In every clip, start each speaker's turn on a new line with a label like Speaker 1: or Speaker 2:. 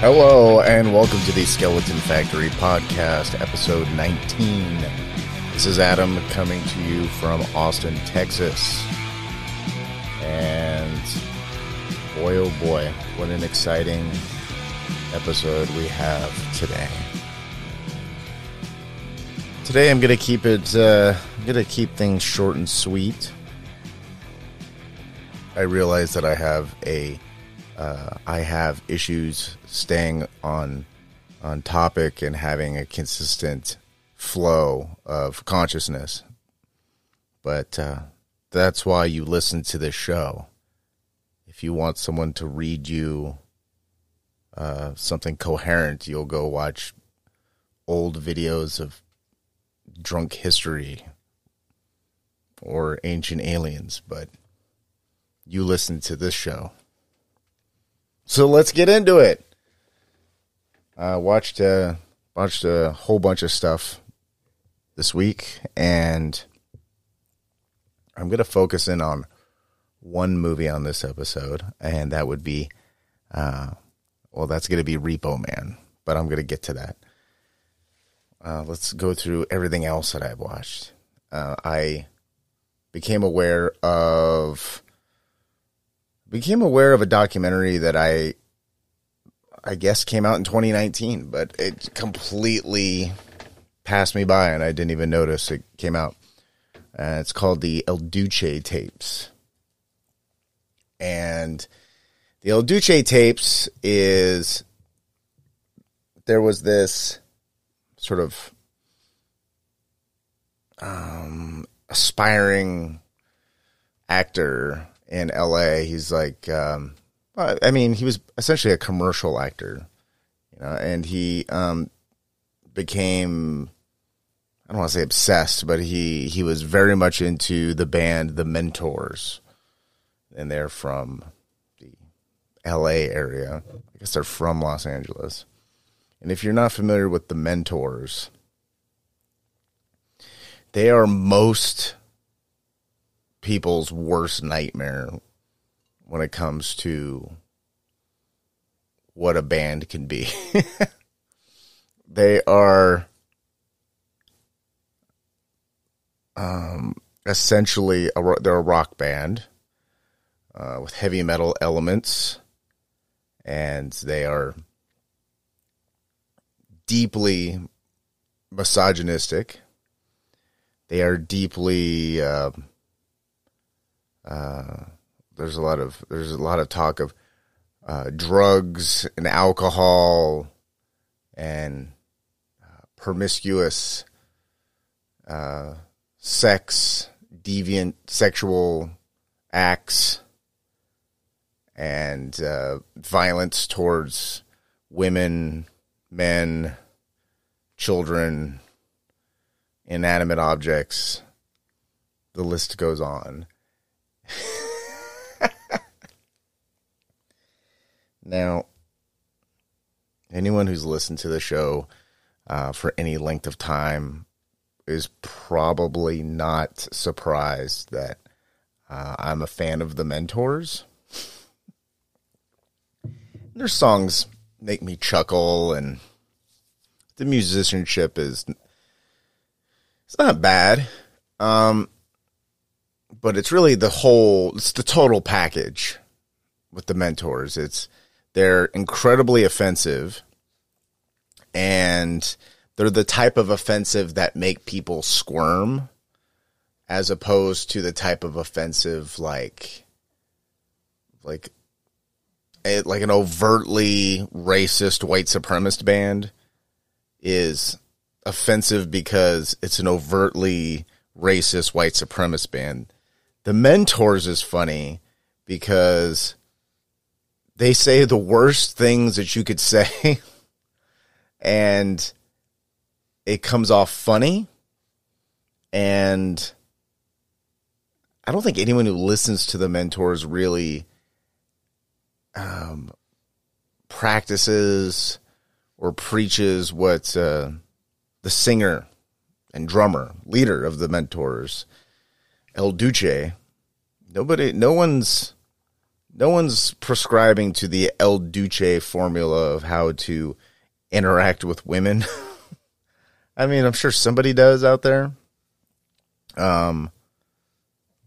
Speaker 1: Hello, and welcome to the Skeleton Factory podcast, episode 19. This is Adam coming to you from Austin, Texas. And boy, oh boy, what an exciting episode we have today. Today I'm going to keep it, uh, I'm going to keep things short and sweet. I realize that I have a uh, I have issues staying on on topic and having a consistent flow of consciousness. But uh, that's why you listen to this show. If you want someone to read you uh, something coherent, you'll go watch old videos of drunk history or ancient aliens. But you listen to this show. So let's get into it. I uh, watched uh, watched a whole bunch of stuff this week, and I'm going to focus in on one movie on this episode, and that would be, uh, well, that's going to be Repo Man, but I'm going to get to that. Uh, let's go through everything else that I've watched. Uh, I became aware of became aware of a documentary that I I guess came out in 2019, but it completely passed me by and I didn't even notice it came out. Uh, it's called the El Duce tapes. And the El Duce tapes is there was this sort of um, aspiring actor in LA. He's like, um, I mean, he was essentially a commercial actor, you know, and he um, became. I don't want to say obsessed, but he he was very much into the band The Mentors, and they're from the L.A. area. I guess they're from Los Angeles. And if you're not familiar with The Mentors, they are most people's worst nightmare when it comes to what a band can be. they are um, essentially a, they're a rock band uh, with heavy metal elements, and they are deeply misogynistic. They are deeply uh, uh, there's a lot of there's a lot of talk of uh, drugs and alcohol and uh, promiscuous uh, sex, deviant sexual acts, and uh, violence towards women, men, children, inanimate objects. The list goes on. now, anyone who's listened to the show uh, for any length of time is probably not surprised that uh, I'm a fan of the Mentors. Their songs make me chuckle, and the musicianship is it's not bad. Um, but it's really the whole it's the total package with the mentors. It's they're incredibly offensive and they're the type of offensive that make people squirm as opposed to the type of offensive like like a, like an overtly racist white supremacist band is offensive because it's an overtly racist white supremacist band the mentors is funny because they say the worst things that you could say and it comes off funny. And I don't think anyone who listens to the mentors really um, practices or preaches what uh, the singer and drummer, leader of the mentors, El Duce, nobody, no one's no one's prescribing to the El Duce formula of how to interact with women. I mean, I'm sure somebody does out there. Um,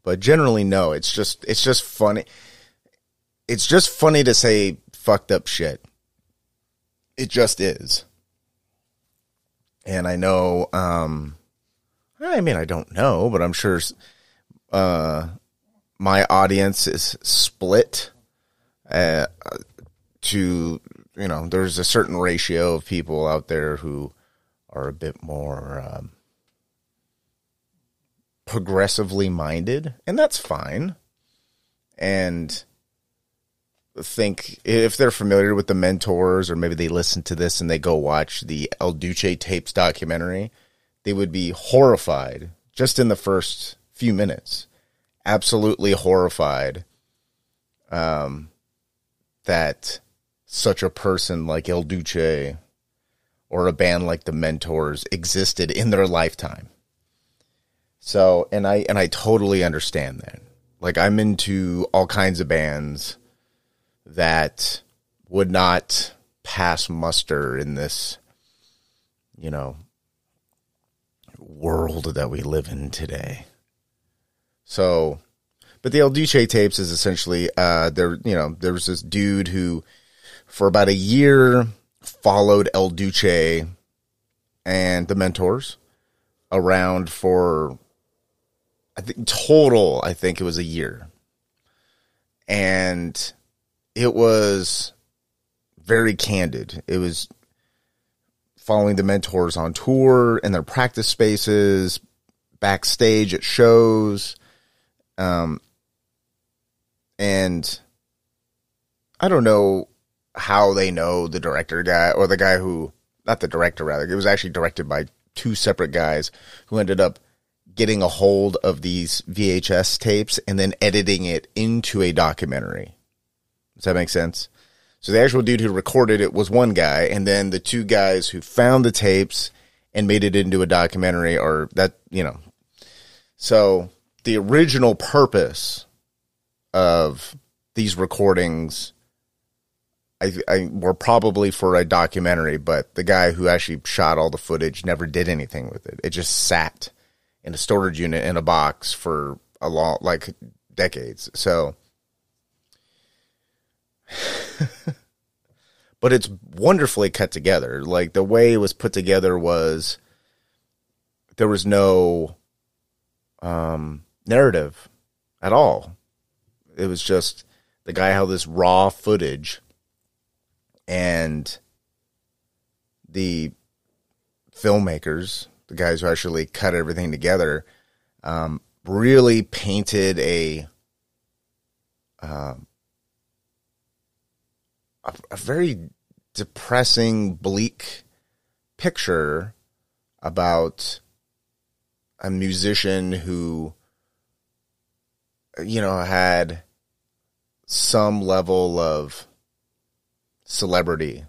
Speaker 1: but generally, no. It's just it's just funny. It's just funny to say fucked up shit. It just is. And I know, um, I mean, I don't know, but I'm sure, uh, my audience is split, uh, to, you know, there's a certain ratio of people out there who are a bit more, um, progressively minded, and that's fine. And think if they're familiar with the mentors, or maybe they listen to this and they go watch the El Duce tapes documentary, they would be horrified just in the first few minutes. Absolutely horrified um, that such a person like El Duce or a band like the Mentors existed in their lifetime. So, and I and I totally understand that. Like I'm into all kinds of bands that would not pass muster in this, you know, world that we live in today. So, but the El Duce tapes is essentially uh there you know, there was this dude who for about a year followed El Duce and the mentors around for I think total I think it was a year. And it was very candid. It was following the mentors on tour and their practice spaces, backstage at shows. Um, and I don't know how they know the director guy or the guy who, not the director, rather, it was actually directed by two separate guys who ended up getting a hold of these VHS tapes and then editing it into a documentary. Does that make sense? So the actual dude who recorded it was one guy, and then the two guys who found the tapes and made it into a documentary or that, you know. So the original purpose of these recordings I, I were probably for a documentary, but the guy who actually shot all the footage never did anything with it. It just sat in a storage unit in a box for a long like decades. So but it's wonderfully cut together. Like the way it was put together was there was no um, narrative at all. It was just the guy had this raw footage and the filmmakers, the guys who actually cut everything together, um, really painted a um, a, a very depressing, bleak picture about a musician who, you know, had some level of celebrity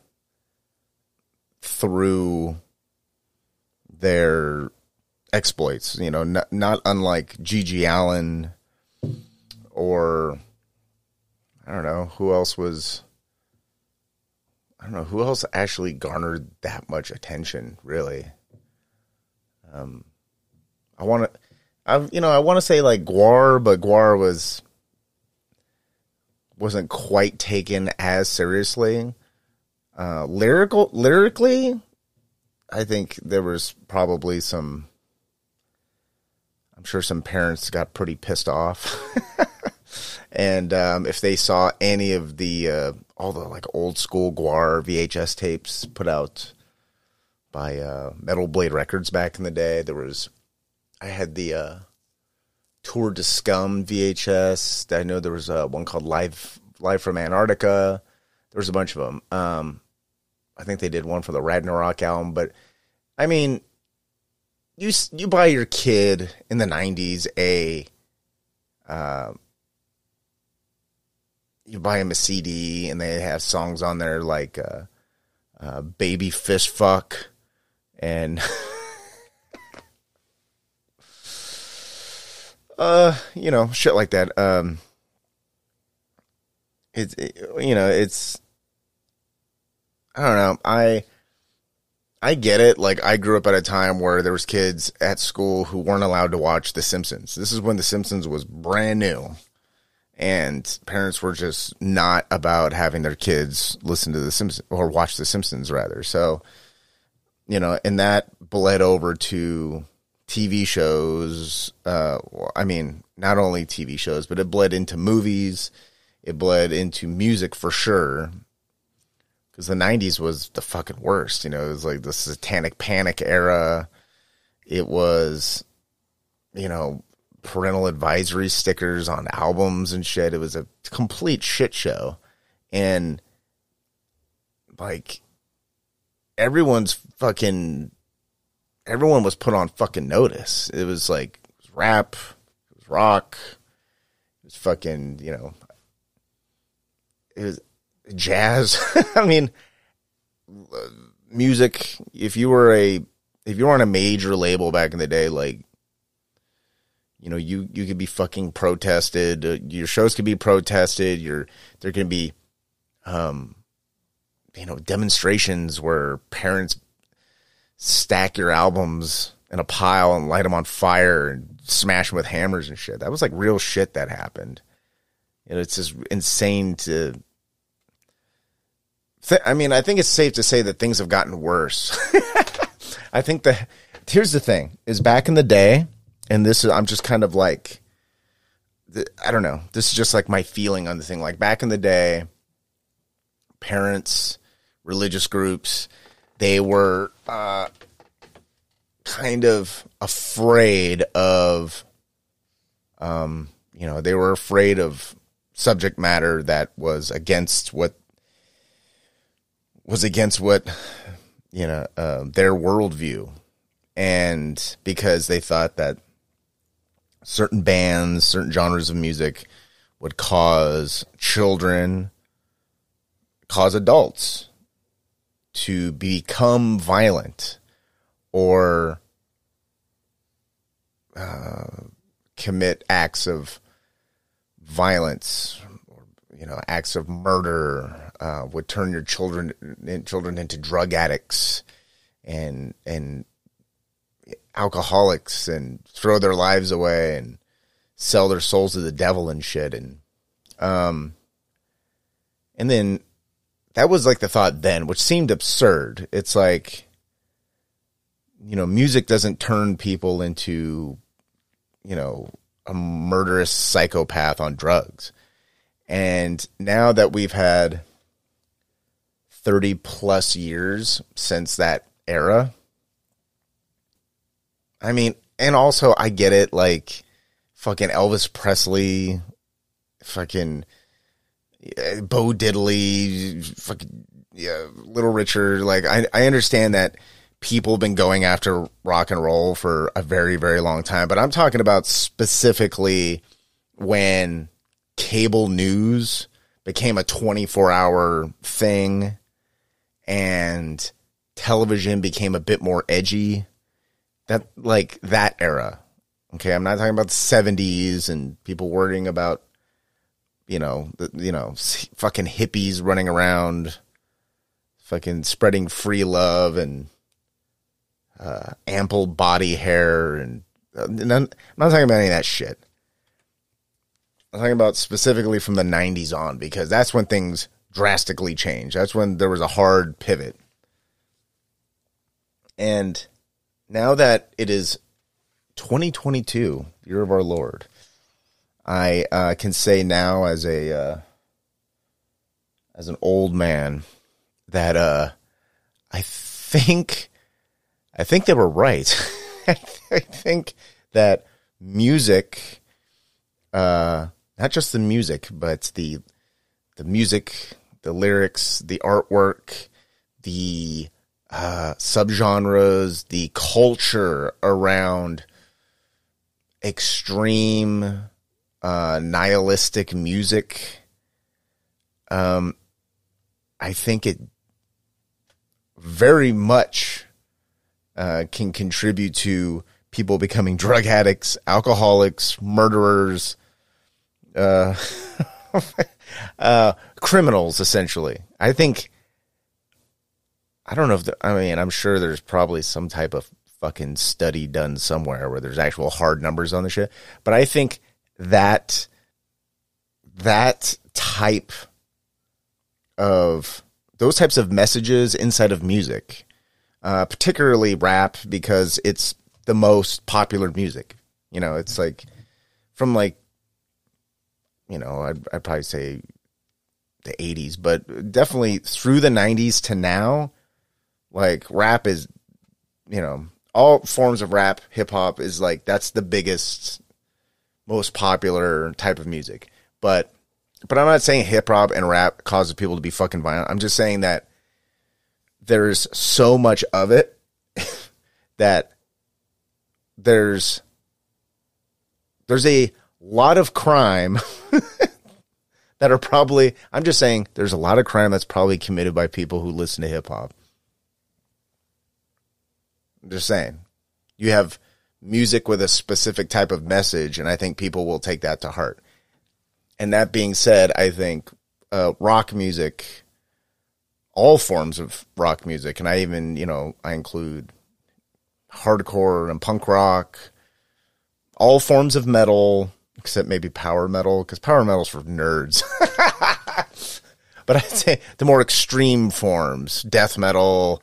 Speaker 1: through their exploits, you know, not, not unlike GG Allen or I don't know who else was I don't know who else actually garnered that much attention. Really, um, I want to, I you know, I want to say like Gwar, but Gwar was wasn't quite taken as seriously. Uh, lyrical, lyrically, I think there was probably some. I'm sure some parents got pretty pissed off. and um, if they saw any of the uh, all the like old school Gwar VHS tapes put out by uh, Metal Blade Records back in the day, there was I had the uh, Tour de Scum VHS. I know there was uh, one called Live Live from Antarctica. There was a bunch of them. Um, I think they did one for the Ragnarok album, but I mean, you you buy your kid in the '90s a uh, you buy him a CD and they have songs on there like uh, uh, "Baby Fist Fuck" and uh, you know, shit like that. Um, it's it, you know it's I don't know I I get it like I grew up at a time where there was kids at school who weren't allowed to watch The Simpsons. This is when The Simpsons was brand new and parents were just not about having their kids listen to The Simpsons or watch The Simpsons rather. So you know, and that bled over to TV shows. Uh, I mean, not only TV shows, but it bled into movies. It bled into music for sure. Because the 90s was the fucking worst. You know, it was like the satanic panic era. It was, you know, parental advisory stickers on albums and shit. It was a complete shit show. And, like, everyone's fucking everyone was put on fucking notice. It was like it was rap, it was rock, it was fucking, you know, it was jazz. I mean, music. If you were a if you were on a major label back in the day, like you know, you you could be fucking protested. Uh, your shows could be protested. Your there can be, um, you know, demonstrations where parents stack your albums in a pile and light them on fire and smash them with hammers and shit. That was like real shit that happened. Know, it's just insane to. Th- I mean, I think it's safe to say that things have gotten worse. I think that here's the thing: is back in the day, and this is I'm just kind of like, I don't know. This is just like my feeling on the thing. Like back in the day, parents, religious groups, they were uh, kind of afraid of, um, you know, they were afraid of subject matter that was against what was against what you know uh, their worldview, and because they thought that certain bands, certain genres of music would cause children, cause adults to become violent or uh, commit acts of violence or you know acts of murder uh, would turn your children children into drug addicts and and alcoholics and throw their lives away and sell their souls to the devil and shit. And um and then that was like the thought then, which seemed absurd. It's like, you know, music doesn't turn people into, you know, a murderous psychopath on drugs. And now that we've had 30 plus years since that era, I mean, and also I get it, like fucking Elvis Presley, fucking Uh, Bo Diddley, fucking yeah, Little Richard. Like I, I understand that people have been going after rock and roll for a very, very long time, but I'm talking about specifically when cable news became a 24 hour thing and television became a bit more edgy. That like that era. Okay, I'm not talking about the 70s and people worrying about you know, the, you know, fucking hippies running around, fucking spreading free love and uh, ample body hair, and uh, none, I'm not talking about any of that shit. I'm talking about specifically from the '90s on because that's when things drastically changed. That's when there was a hard pivot, and now that it is 2022, year of our Lord I uh, can say now as a uh, as an old man that uh, I think I think they were right. I think that music, uh, not just the music, but the the music, the lyrics, the artwork, the uh, subgenres, the culture around extreme uh, nihilistic music. Um, I think it very much uh, can contribute to people becoming drug addicts, alcoholics, murderers. Uh, uh, criminals, essentially. I think. I don't know if the, I mean I'm sure there's probably some type of fucking study done somewhere where there's actual hard numbers on the shit, but I think that that type of those types of messages inside of music, uh, particularly rap, because it's the most popular music. You know, it's like from like, you know, I'd, I'd probably say the 80s, but definitely through the 90s to now, like rap is, you know, all forms of rap, hip hop is like, that's the biggest, most popular type of music. But, but I'm not saying hip hop and rap causes people to be fucking violent. I'm just saying that there's so much of it that there's there's a lot of crime that are probably I'm just saying there's a lot of crime that's probably committed by people who listen to hip hop. I'm just saying. You have music with a specific type of message and I think people will take that to heart. And that being said, I think uh, rock music all forms of rock music and I even, you know, I include hardcore and punk rock, all forms of metal, except maybe power metal, because power metal's for nerds. but I'd say the more extreme forms, death metal,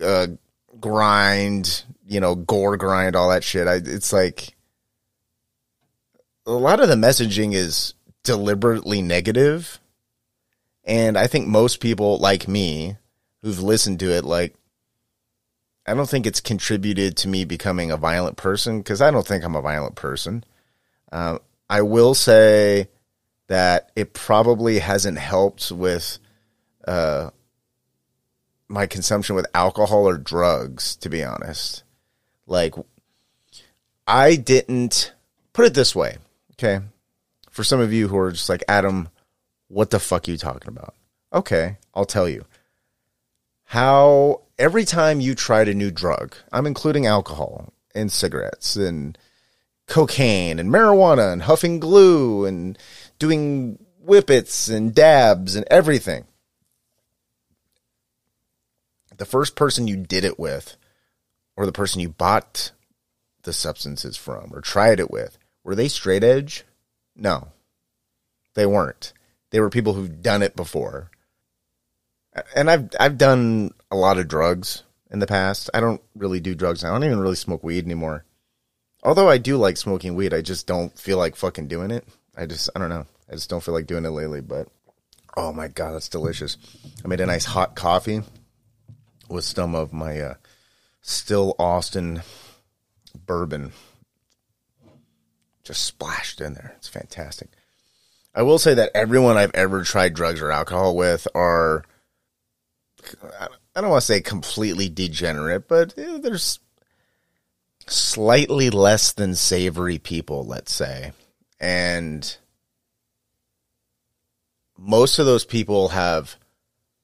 Speaker 1: uh, grind, you know, gore grind, all that shit. I, it's like a lot of the messaging is deliberately negative, and I think most people like me who've listened to it, like I don't think it's contributed to me becoming a violent person because I don't think I'm a violent person. Uh, I will say that it probably hasn't helped with uh, my consumption with alcohol or drugs, to be honest. Like, I didn't put it this way, okay? For some of you who are just like, Adam, what the fuck are you talking about? Okay, I'll tell you. How every time you tried a new drug, I'm including alcohol and cigarettes and cocaine and marijuana and huffing glue and doing whippets and dabs and everything. The first person you did it with, or the person you bought the substances from or tried it with, were they straight edge? No, they weren't. They were people who've done it before and I've I've done a lot of drugs in the past. I don't really do drugs. I don't even really smoke weed anymore. Although I do like smoking weed, I just don't feel like fucking doing it. I just I don't know. I just don't feel like doing it lately. But oh my god, that's delicious. I made a nice hot coffee with some of my uh, still Austin bourbon just splashed in there. It's fantastic. I will say that everyone I've ever tried drugs or alcohol with are I don't want to say completely degenerate, but there's slightly less than savory people, let's say. And most of those people have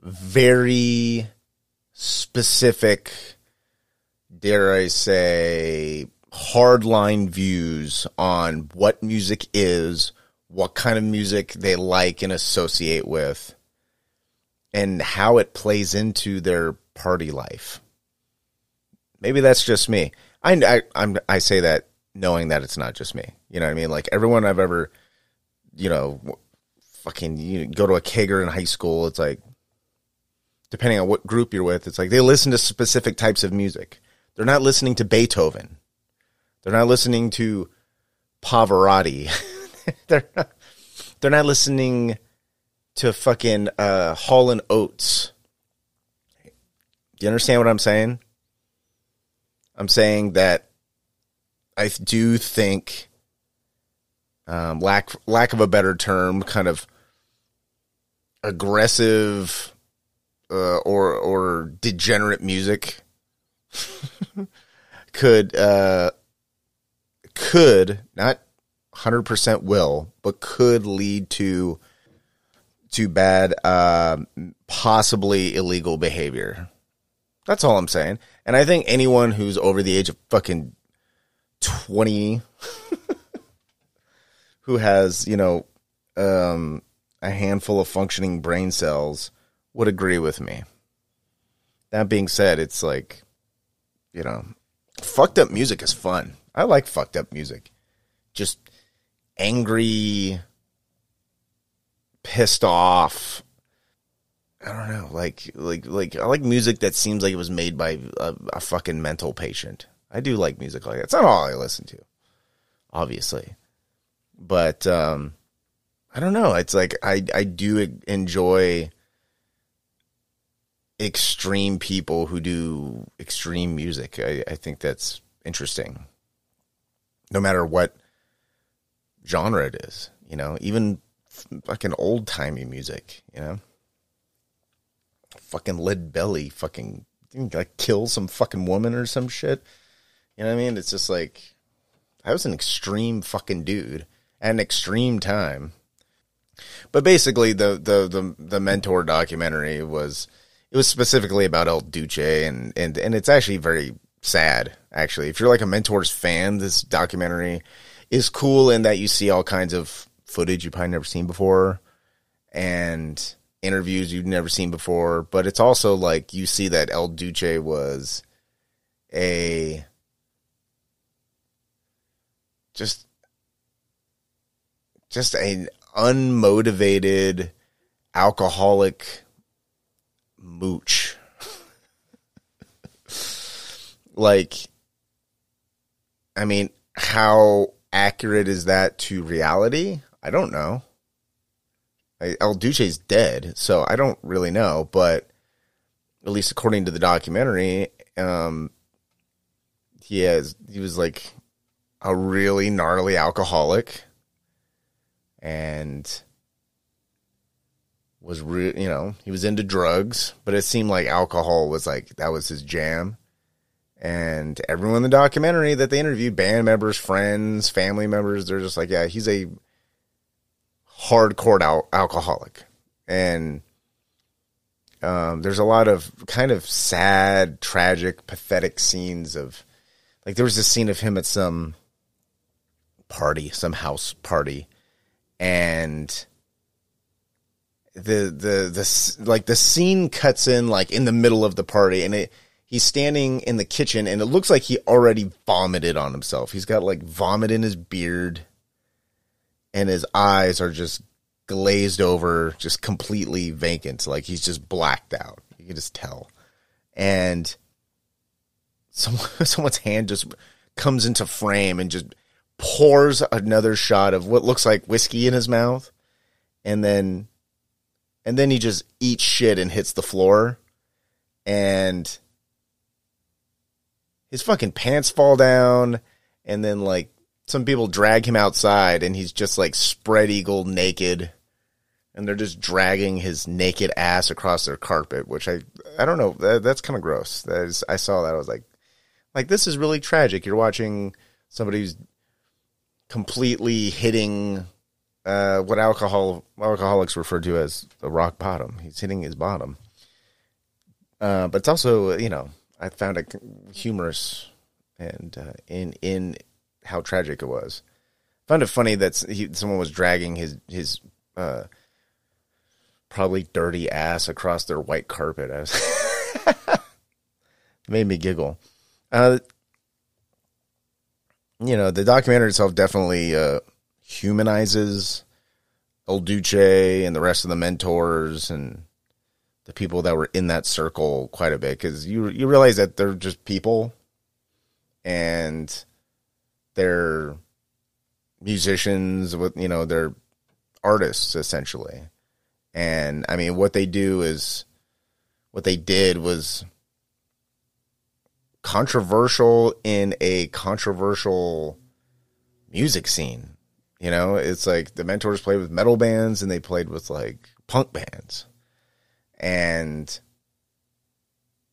Speaker 1: very specific, dare I say, hardline views on what music is, what kind of music they like and associate with and how it plays into their party life. Maybe that's just me. I, I I'm I say that knowing that it's not just me. You know what I mean? Like everyone I've ever, you know, fucking you go to a kegger in high school. It's like depending on what group you're with, it's like they listen to specific types of music. They're not listening to Beethoven. They're not listening to Pavarotti. they're not, they're not listening to fucking uh, Hall and Oates. Do you understand what I'm saying? I'm saying that I do think, um, lack lack of a better term, kind of aggressive uh, or or degenerate music could uh, could not hundred percent will, but could lead to too bad, uh, possibly illegal behavior. That's all I'm saying. And I think anyone who's over the age of fucking 20 who has, you know, um, a handful of functioning brain cells would agree with me. That being said, it's like, you know, fucked up music is fun. I like fucked up music. Just angry, pissed off. I don't know, like like like I like music that seems like it was made by a, a fucking mental patient. I do like music like that. It's not all I listen to, obviously, but um, I don't know. It's like I I do enjoy extreme people who do extreme music. I, I think that's interesting. No matter what genre it is, you know, even fucking old timey music, you know, fucking lead belly, fucking like kill some fucking woman or some shit. You know what I mean? It's just like I was an extreme fucking dude at an extreme time. But basically, the the the the mentor documentary was it was specifically about El Duce, and and and it's actually very sad. Actually, if you're like a Mentors fan, this documentary is cool in that you see all kinds of footage you've probably never seen before, and interviews you've never seen before. But it's also like you see that El Duce was a just just an unmotivated alcoholic mooch. like, I mean, how accurate is that to reality? I don't know. I, El Duce's dead, so I don't really know, but at least according to the documentary, um, he has he was like a really gnarly alcoholic and was real, you know he was into drugs but it seemed like alcohol was like that was his jam. And everyone in the documentary that they interviewed band members friends family members they're just like yeah he's a hardcore al- alcoholic. And um, there's a lot of kind of sad tragic pathetic scenes of like there was this scene of him at some party some house party. And the the the like the scene cuts in like in the middle of the party and it he's standing in the kitchen and it looks like he already vomited on himself. He's got like vomit in his beard and his eyes are just glazed over, just completely vacant. Like he's just blacked out. You can just tell. And someone, someone's hand just comes into frame and just pours another shot of what looks like whiskey in his mouth, and then and then he just eats shit and hits the floor, and his fucking pants fall down, and then like some people drag him outside, and he's just like spread eagle naked. And they're just dragging his naked ass across their carpet, which I I don't know. That, that's kind of gross. That is, I saw that. I was like, like this is really tragic. You're watching somebody who's completely hitting uh, what alcohol alcoholics refer to as the rock bottom. He's hitting his bottom. Uh, but it's also, you know, I found it humorous and uh, in in how tragic it was. I found it funny that he, someone was dragging his his uh, probably dirty ass across their white carpet. As made me giggle. Uh, you know, the documentary itself definitely uh, humanizes El Duce and the rest of the mentors and the people that were in that circle quite a bit because you you realize that they're just people and they're musicians with you know they're artists essentially and i mean what they do is what they did was controversial in a controversial music scene. You know, it's like the mentors played with metal bands and they played with like punk bands. And,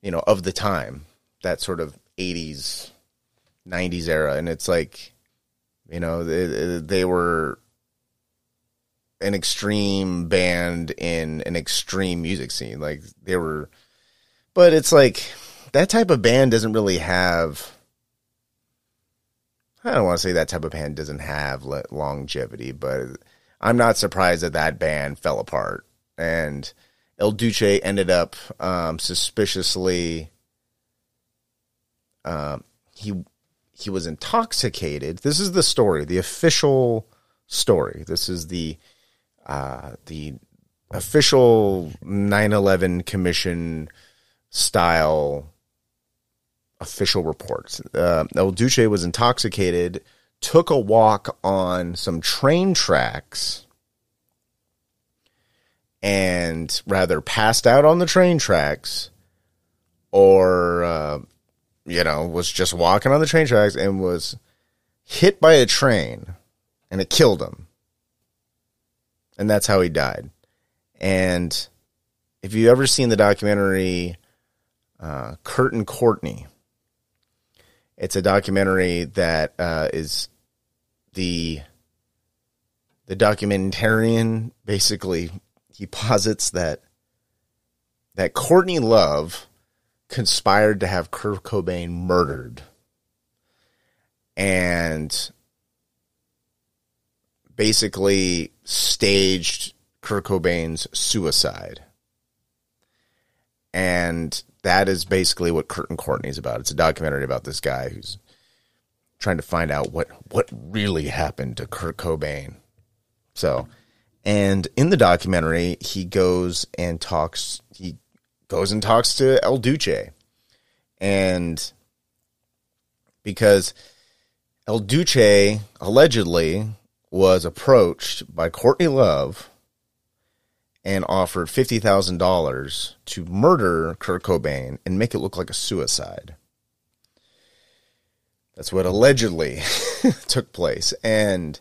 Speaker 1: you know, of the time, that sort of 80s, 90s era. And it's like, you know, they, they were an extreme band in an extreme music scene. Like they were, but it's like, that type of band doesn't really have. I don't want to say that type of band doesn't have longevity, but I'm not surprised that that band fell apart. And El Duce ended up um, suspiciously. Um, he he was intoxicated. This is the story, the official story. This is the uh, the official 9/11 Commission style official reports. Uh, El Duce was intoxicated, took a walk on some train tracks, and rather passed out on the train tracks, or uh, you know was just walking on the train tracks and was hit by a train, and it killed him, and that's how he died. And if you've ever seen the documentary uh, and Courtney, it's a documentary that uh, is the the documentarian basically he posits that that Courtney Love conspired to have Kurt Cobain murdered and basically staged Kurt Cobain's suicide. And that is basically what Kurt and Courtney is about. It's a documentary about this guy who's trying to find out what what really happened to Kurt Cobain. So, and in the documentary, he goes and talks. He goes and talks to El Duce, and because El Duce allegedly was approached by Courtney Love and offered $50,000 to murder Kurt Cobain and make it look like a suicide. That's what allegedly took place. And,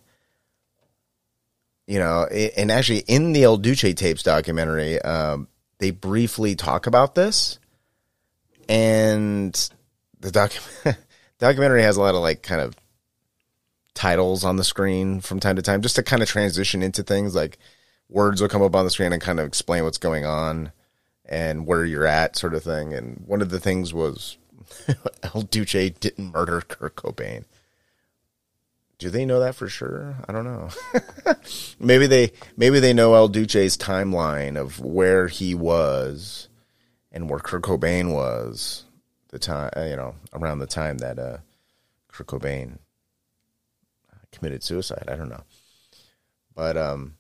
Speaker 1: you know, and actually in the El Duce tapes documentary, um, they briefly talk about this. And the docu- documentary has a lot of like kind of titles on the screen from time to time just to kind of transition into things like words will come up on the screen and kind of explain what's going on and where you're at, sort of thing. And one of the things was El Duce didn't murder Kurt Cobain. Do they know that for sure? I don't know. maybe they maybe they know El Duce's timeline of where he was and where Kurt Cobain was the time uh, you know around the time that uh, Kurt Cobain committed suicide. I don't know, but um,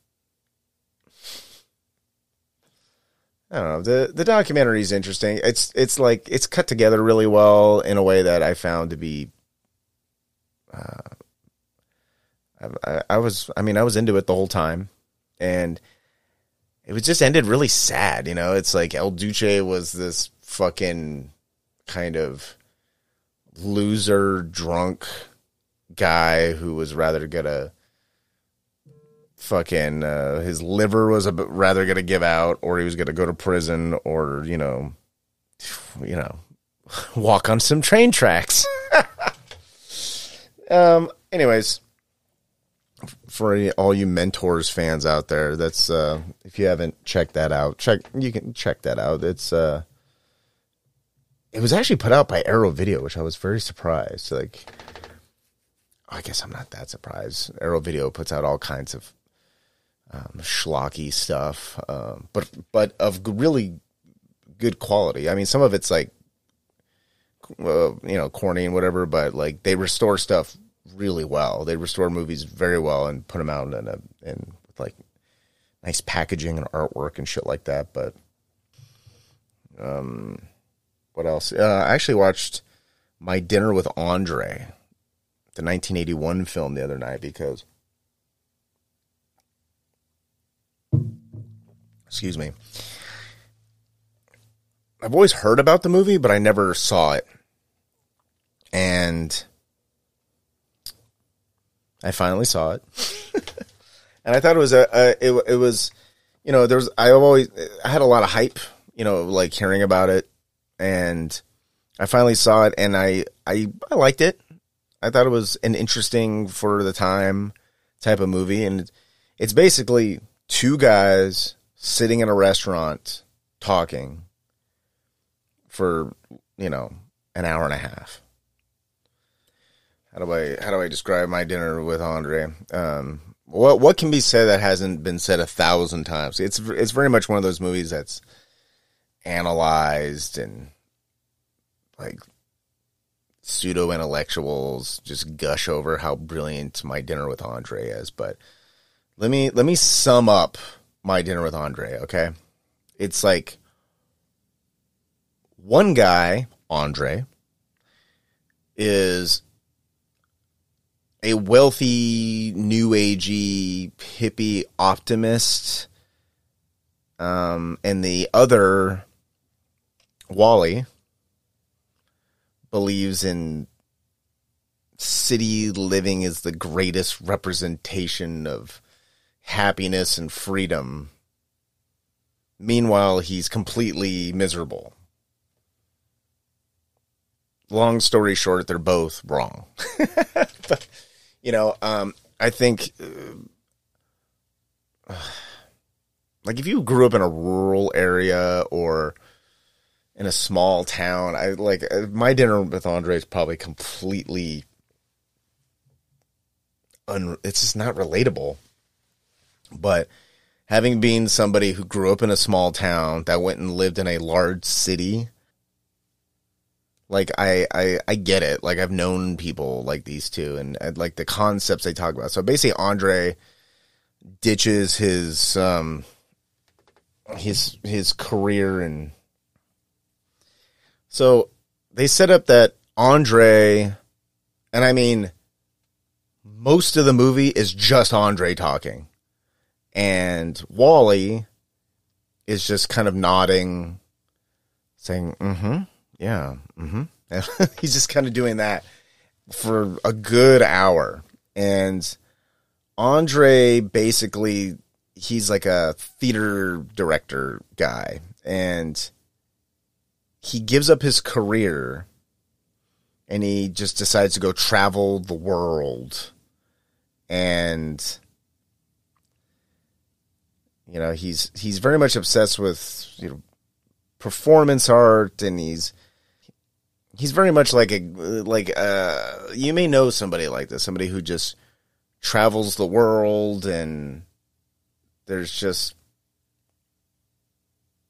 Speaker 1: I don't know. The the documentary is interesting. It's it's like it's cut together really well in a way that I found to be uh, I, I, was I mean I was into it the whole time and it was just ended really sad, you know. It's like El Duce was this fucking kind of loser drunk guy who was rather gonna fucking uh, his liver was rather going to give out or he was going to go to prison or you know you know walk on some train tracks. Um anyways for all you mentors fans out there that's uh if you haven't checked that out check you can check that out. It's uh it was actually put out by arrow video which i was very surprised. Like I guess I'm not that surprised. Arrow Video puts out all kinds of um, schlocky stuff, um, but but of really good quality. I mean, some of it's like uh, you know corny and whatever, but like they restore stuff really well. They restore movies very well and put them out in a in like nice packaging and artwork and shit like that. But um, what else? Uh, I actually watched My Dinner with Andre, the 1981 film, the other night because Excuse me. I've always heard about the movie, but I never saw it. And I finally saw it. and I thought it was a, a, it, it was, you know, there was, I always, I had a lot of hype, you know, like hearing about it. And I finally saw it and I, I, I liked it. I thought it was an interesting for the time type of movie. And it's basically two guys sitting in a restaurant talking for, you know, an hour and a half. How do I how do I describe my dinner with Andre? Um, what what can be said that hasn't been said a thousand times? It's it's very much one of those movies that's analyzed and like pseudo intellectuals just gush over how brilliant my dinner with Andre is. But let me let me sum up my dinner with Andre. Okay, it's like one guy, Andre, is a wealthy, new agey, hippie optimist. Um, and the other, Wally, believes in city living is the greatest representation of happiness and freedom. Meanwhile, he's completely miserable. Long story short, they're both wrong. but, you know, um, I think, uh, like, if you grew up in a rural area or in a small town, I like uh, my dinner with Andre is probably completely, un, it's just not relatable. But having been somebody who grew up in a small town that went and lived in a large city, like I, I I get it. Like I've known people like these two, and, like the concepts they talk about. So basically, Andre ditches his um his his career and so they set up that Andre and I mean most of the movie is just Andre talking and Wally is just kind of nodding saying "Mm mhm yeah. Mm-hmm. He's just kind of doing that for a good hour. And Andre basically, he's like a theater director guy. And he gives up his career and he just decides to go travel the world. And you know, he's he's very much obsessed with, you know, performance art and he's he's very much like a like uh you may know somebody like this somebody who just travels the world and there's just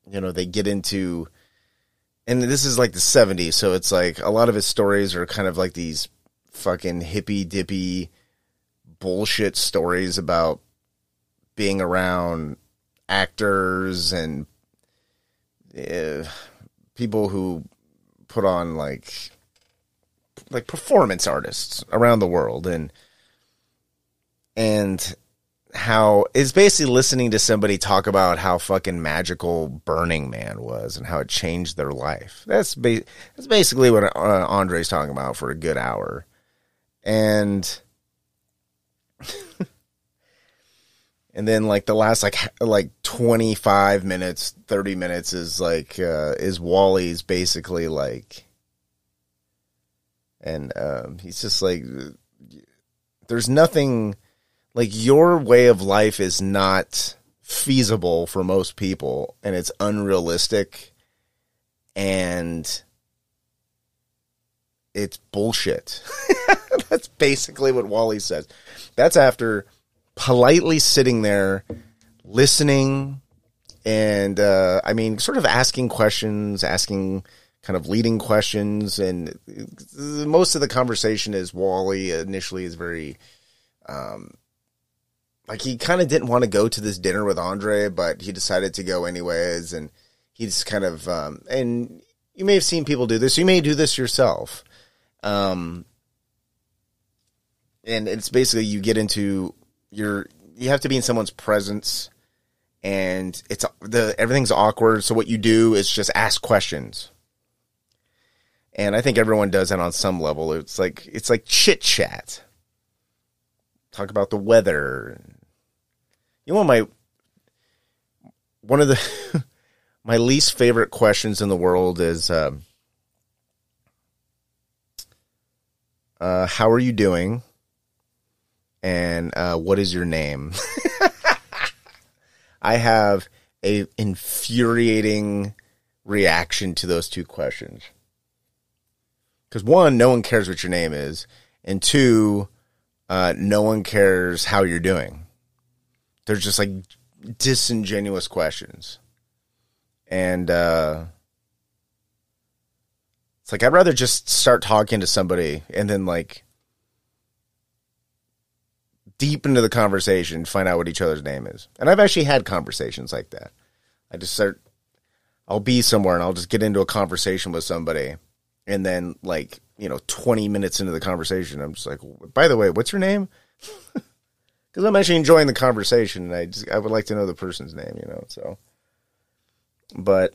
Speaker 1: you know they get into and this is like the 70s so it's like a lot of his stories are kind of like these fucking hippy dippy bullshit stories about being around actors and uh, people who put on like like performance artists around the world and and how is basically listening to somebody talk about how fucking magical Burning Man was and how it changed their life. That's ba- that's basically what uh, Andre's talking about for a good hour, and and then like the last like like 25 minutes 30 minutes is like uh is wally's basically like and um he's just like there's nothing like your way of life is not feasible for most people and it's unrealistic and it's bullshit. That's basically what wally says. That's after politely sitting there listening and uh, I mean, sort of asking questions, asking kind of leading questions, and most of the conversation is Wally initially is very, um, like he kind of didn't want to go to this dinner with Andre, but he decided to go anyways, and he's kind of, um, and you may have seen people do this, you may do this yourself, um, and it's basically you get into you're you have to be in someone's presence and it's the everything's awkward. So what you do is just ask questions. And i think everyone does that on some level. It's like it's like chit chat. Talk about the weather. You know my one of the my least favorite questions in the world is um, uh, how are you doing and uh, what is your name? I have a infuriating reaction to those two questions. Because one, no one cares what your name is, and two, uh, no one cares how you're doing. they're just like disingenuous questions. And uh it's like I'd rather just start talking to somebody and then like deep into the conversation find out what each other's name is. And I've actually had conversations like that. I just start I'll be somewhere and I'll just get into a conversation with somebody and then like, you know, 20 minutes into the conversation I'm just like, "By the way, what's your name?" Cuz I'm actually enjoying the conversation and I just I would like to know the person's name, you know. So but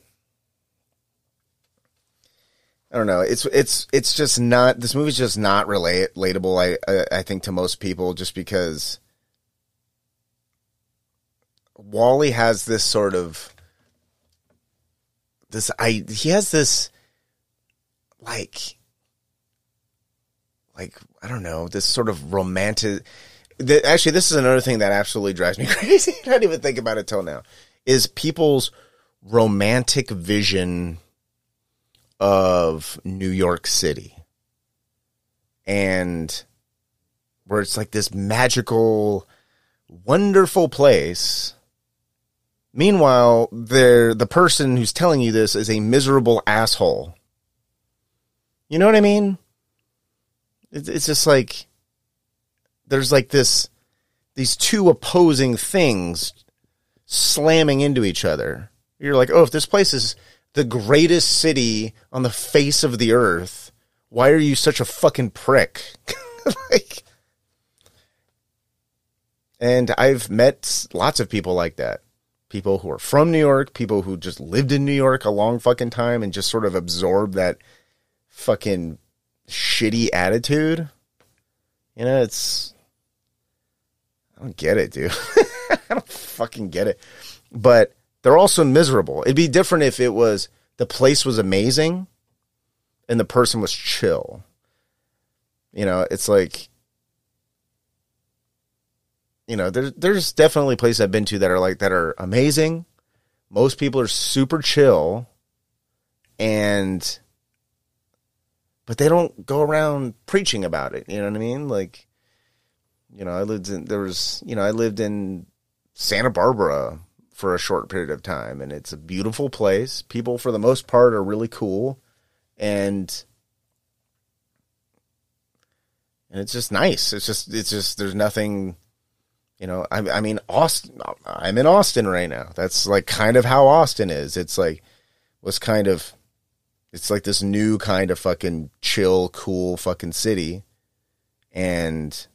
Speaker 1: I don't know. It's it's it's just not. This movie's just not relate, relatable. I, I I think to most people, just because Wally has this sort of this. I he has this like like I don't know this sort of romantic. The, actually, this is another thing that absolutely drives me crazy. I don't even think about it till now. Is people's romantic vision of New York City. And where it's like this magical, wonderful place. Meanwhile, there the person who's telling you this is a miserable asshole. You know what I mean? It's, it's just like there's like this these two opposing things slamming into each other. You're like, oh, if this place is the greatest city on the face of the earth. Why are you such a fucking prick? like, and I've met lots of people like that. People who are from New York, people who just lived in New York a long fucking time and just sort of absorbed that fucking shitty attitude. You know, it's. I don't get it, dude. I don't fucking get it. But they're also miserable. It'd be different if it was the place was amazing and the person was chill. You know, it's like you know, there's there's definitely places I've been to that are like that are amazing. Most people are super chill and but they don't go around preaching about it, you know what I mean? Like you know, I lived in there was, you know, I lived in Santa Barbara for a short period of time and it's a beautiful place. People for the most part are really cool and and it's just nice. It's just it's just there's nothing you know, I, I mean Austin I'm in Austin right now. That's like kind of how Austin is. It's like was kind of it's like this new kind of fucking chill, cool fucking city. And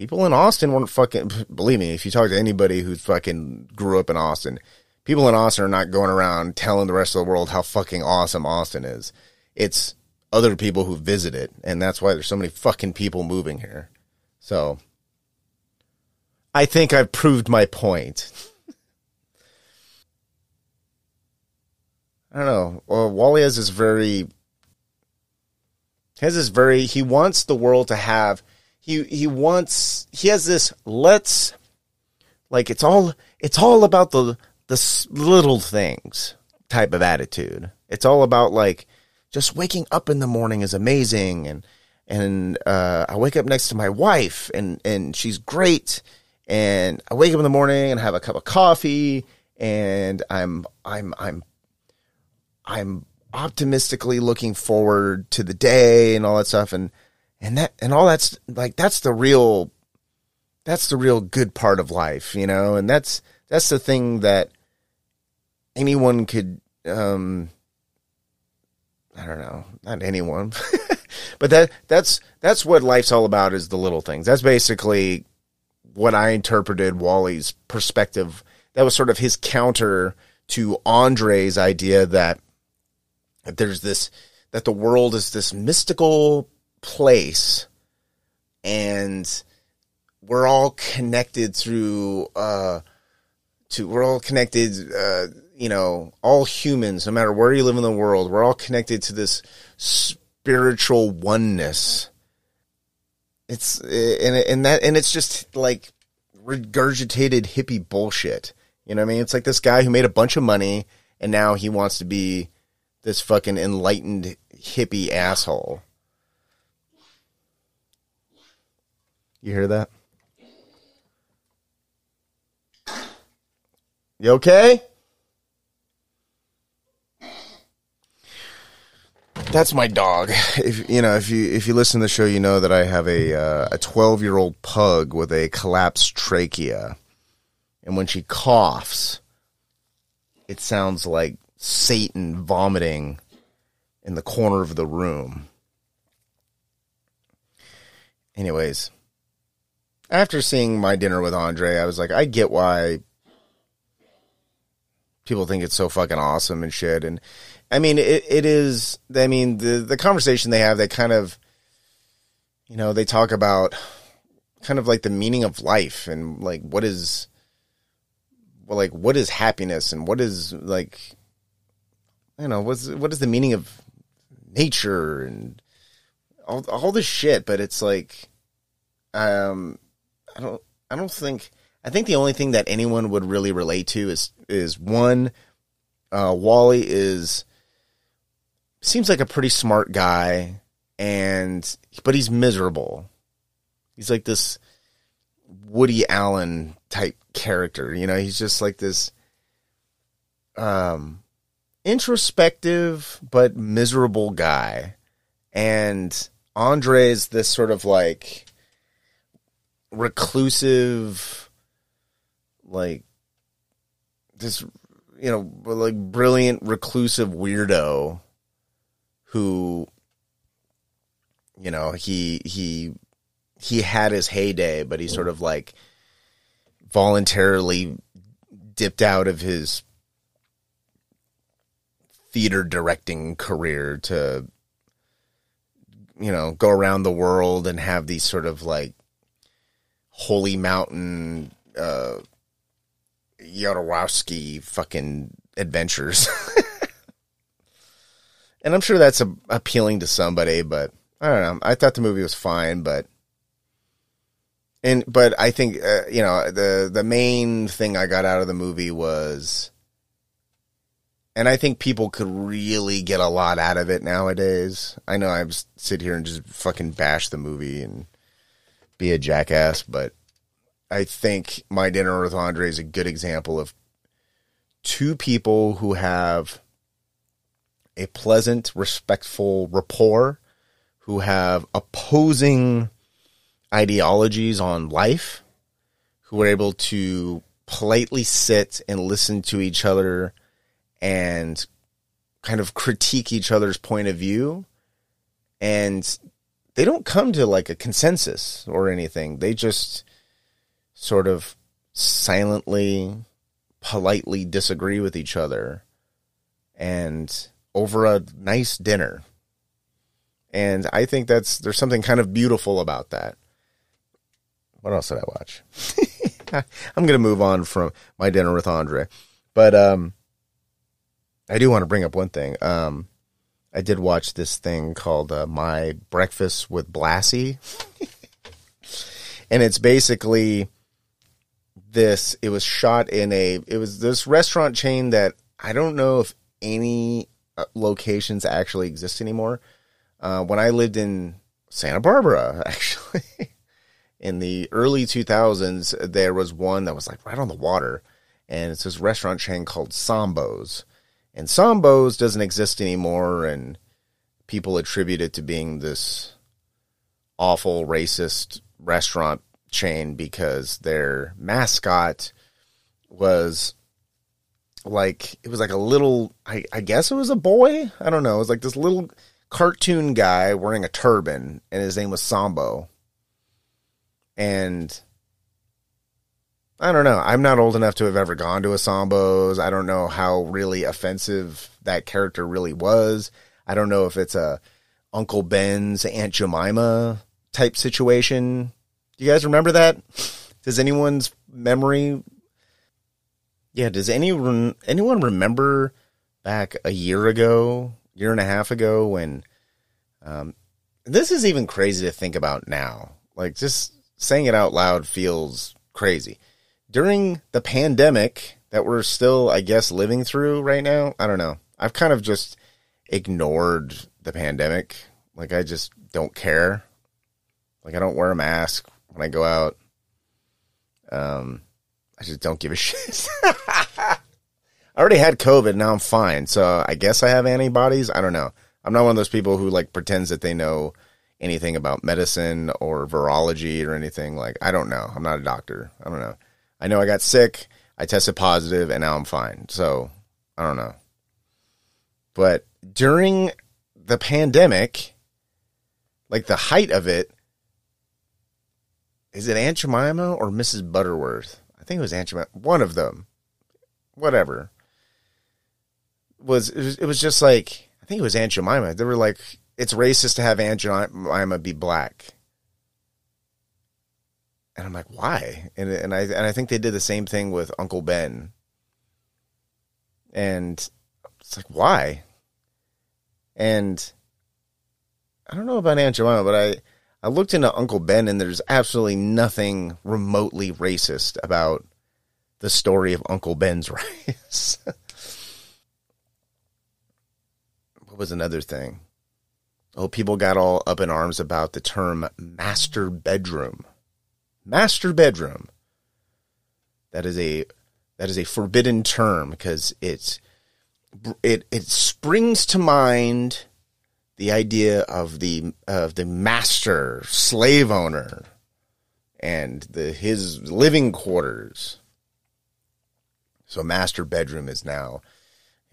Speaker 1: people in Austin weren't fucking. Believe me, if you talk to anybody who fucking grew up in Austin, people in Austin are not going around telling the rest of the world how fucking awesome Austin is. It's other people who visit it, and that's why there's so many fucking people moving here. So, I think I've proved my point. I don't know. Well, Wally has this very has this very he wants the world to have he he wants he has this let's like it's all it's all about the the little things type of attitude. It's all about like just waking up in the morning is amazing and and uh, I wake up next to my wife and and she's great and I wake up in the morning and have a cup of coffee and I'm I'm I'm I'm optimistically looking forward to the day and all that stuff and and that and all that's like that's the real that's the real good part of life you know? And that's that's the thing that anyone could um i don't know not anyone but that that's that's what life's all about is the little things. That's basically what i interpreted wally's perspective. That was sort of his counter to andre's idea that, there's this that the world is this mystical place and we're all connected through uh to we're all connected uh you know all humans no matter where you live in the world we're all connected to this spiritual oneness. It's and and that and it's just like regurgitated hippie bullshit. You know what i mean? It's like this guy who made a bunch of money and now he wants to be this fucking enlightened hippie asshole You hear that? You okay? That's my dog. If you know, if you if you listen to the show, you know that I have a uh, a twelve year old pug with a collapsed trachea, and when she coughs, it sounds like Satan vomiting in the corner of the room. Anyways, after seeing my dinner with Andre, I was like, I get why people think it's so fucking awesome and shit. And I mean, it, it is. I mean, the the conversation they have, they kind of, you know, they talk about kind of like the meaning of life and like what is, well, like what is happiness and what is like, you know, what's what is the meaning of nature and all all this shit. But it's like, um, I don't, I don't think. I think the only thing that anyone would really relate to is is one, uh, Wally is seems like a pretty smart guy, and but he's miserable. He's like this Woody Allen type character. You know, he's just like this um introspective but miserable guy. And Andre's this sort of like reclusive like this you know like brilliant reclusive weirdo who you know he he he had his heyday but he sort of like voluntarily dipped out of his theater directing career to you know go around the world and have these sort of like holy mountain uh Jodorowsky fucking adventures and I'm sure that's a, appealing to somebody, but I don't know. I thought the movie was fine, but and but I think uh, you know the the main thing I got out of the movie was, and I think people could really get a lot out of it nowadays. I know I sit here and just fucking bash the movie and be a jackass, but I think My Dinner with Andre is a good example of two people who have a pleasant, respectful rapport, who have opposing ideologies on life, who are able to politely sit and listen to each other and kind of critique each other's point of view. And they don't come to like a consensus or anything. They just sort of silently, politely disagree with each other. And over a nice dinner. And I think that's there's something kind of beautiful about that. What else did I watch? I'm to move on from my dinner with Andre. But um I do want to bring up one thing. Um I did watch this thing called uh, My Breakfast with Blassie. and it's basically this it was shot in a it was this restaurant chain that I don't know if any uh, locations actually exist anymore. Uh, when I lived in Santa Barbara, actually, in the early 2000s, there was one that was like right on the water, and it's this restaurant chain called Sambo's. And Sambo's doesn't exist anymore, and people attribute it to being this awful racist restaurant chain because their mascot was like it was like a little I, I guess it was a boy? I don't know. It was like this little cartoon guy wearing a turban and his name was sambo. And i don't know. I'm not old enough to have ever gone to a sambo's i don't know how really offensive that character really was. I don't know if it's a uncle ben's aunt jemima type situation. Do you guys remember that? Does anyone's memory yeah, does anyone anyone remember back a year ago, year and a half ago when um, this is even crazy to think about now. Like just saying it out loud feels crazy. During the pandemic that we're still, I guess, living through right now, I don't know. I've kind of just ignored the pandemic. Like I just don't care. Like I don't wear a mask when I go out. Um, I just don't give a shit. I already had COVID. Now I'm fine. So I guess I have antibodies. I don't know. I'm not one of those people who like pretends that they know anything about medicine or virology or anything. Like, I don't know. I'm not a doctor. I don't know. I know I got sick. I tested positive and now I'm fine. So I don't know. But during the pandemic, like the height of it, is it Aunt Jemima or Mrs. Butterworth? I think it was Aunt Jemima. One of them. Whatever. Was it, was it was just like I think it was Aunt Jemima. They were like, it's racist to have Aunt Jemima be black. And I'm like, why? And and I and I think they did the same thing with Uncle Ben. And it's like, why? And I don't know about Aunt Jemima, but I I looked into Uncle Ben, and there's absolutely nothing remotely racist about the story of Uncle Ben's rice. what was another thing? Oh, people got all up in arms about the term master bedroom. Master bedroom. That is a that is a forbidden term because it's it it springs to mind the idea of the of the master slave owner and the his living quarters. So master bedroom is now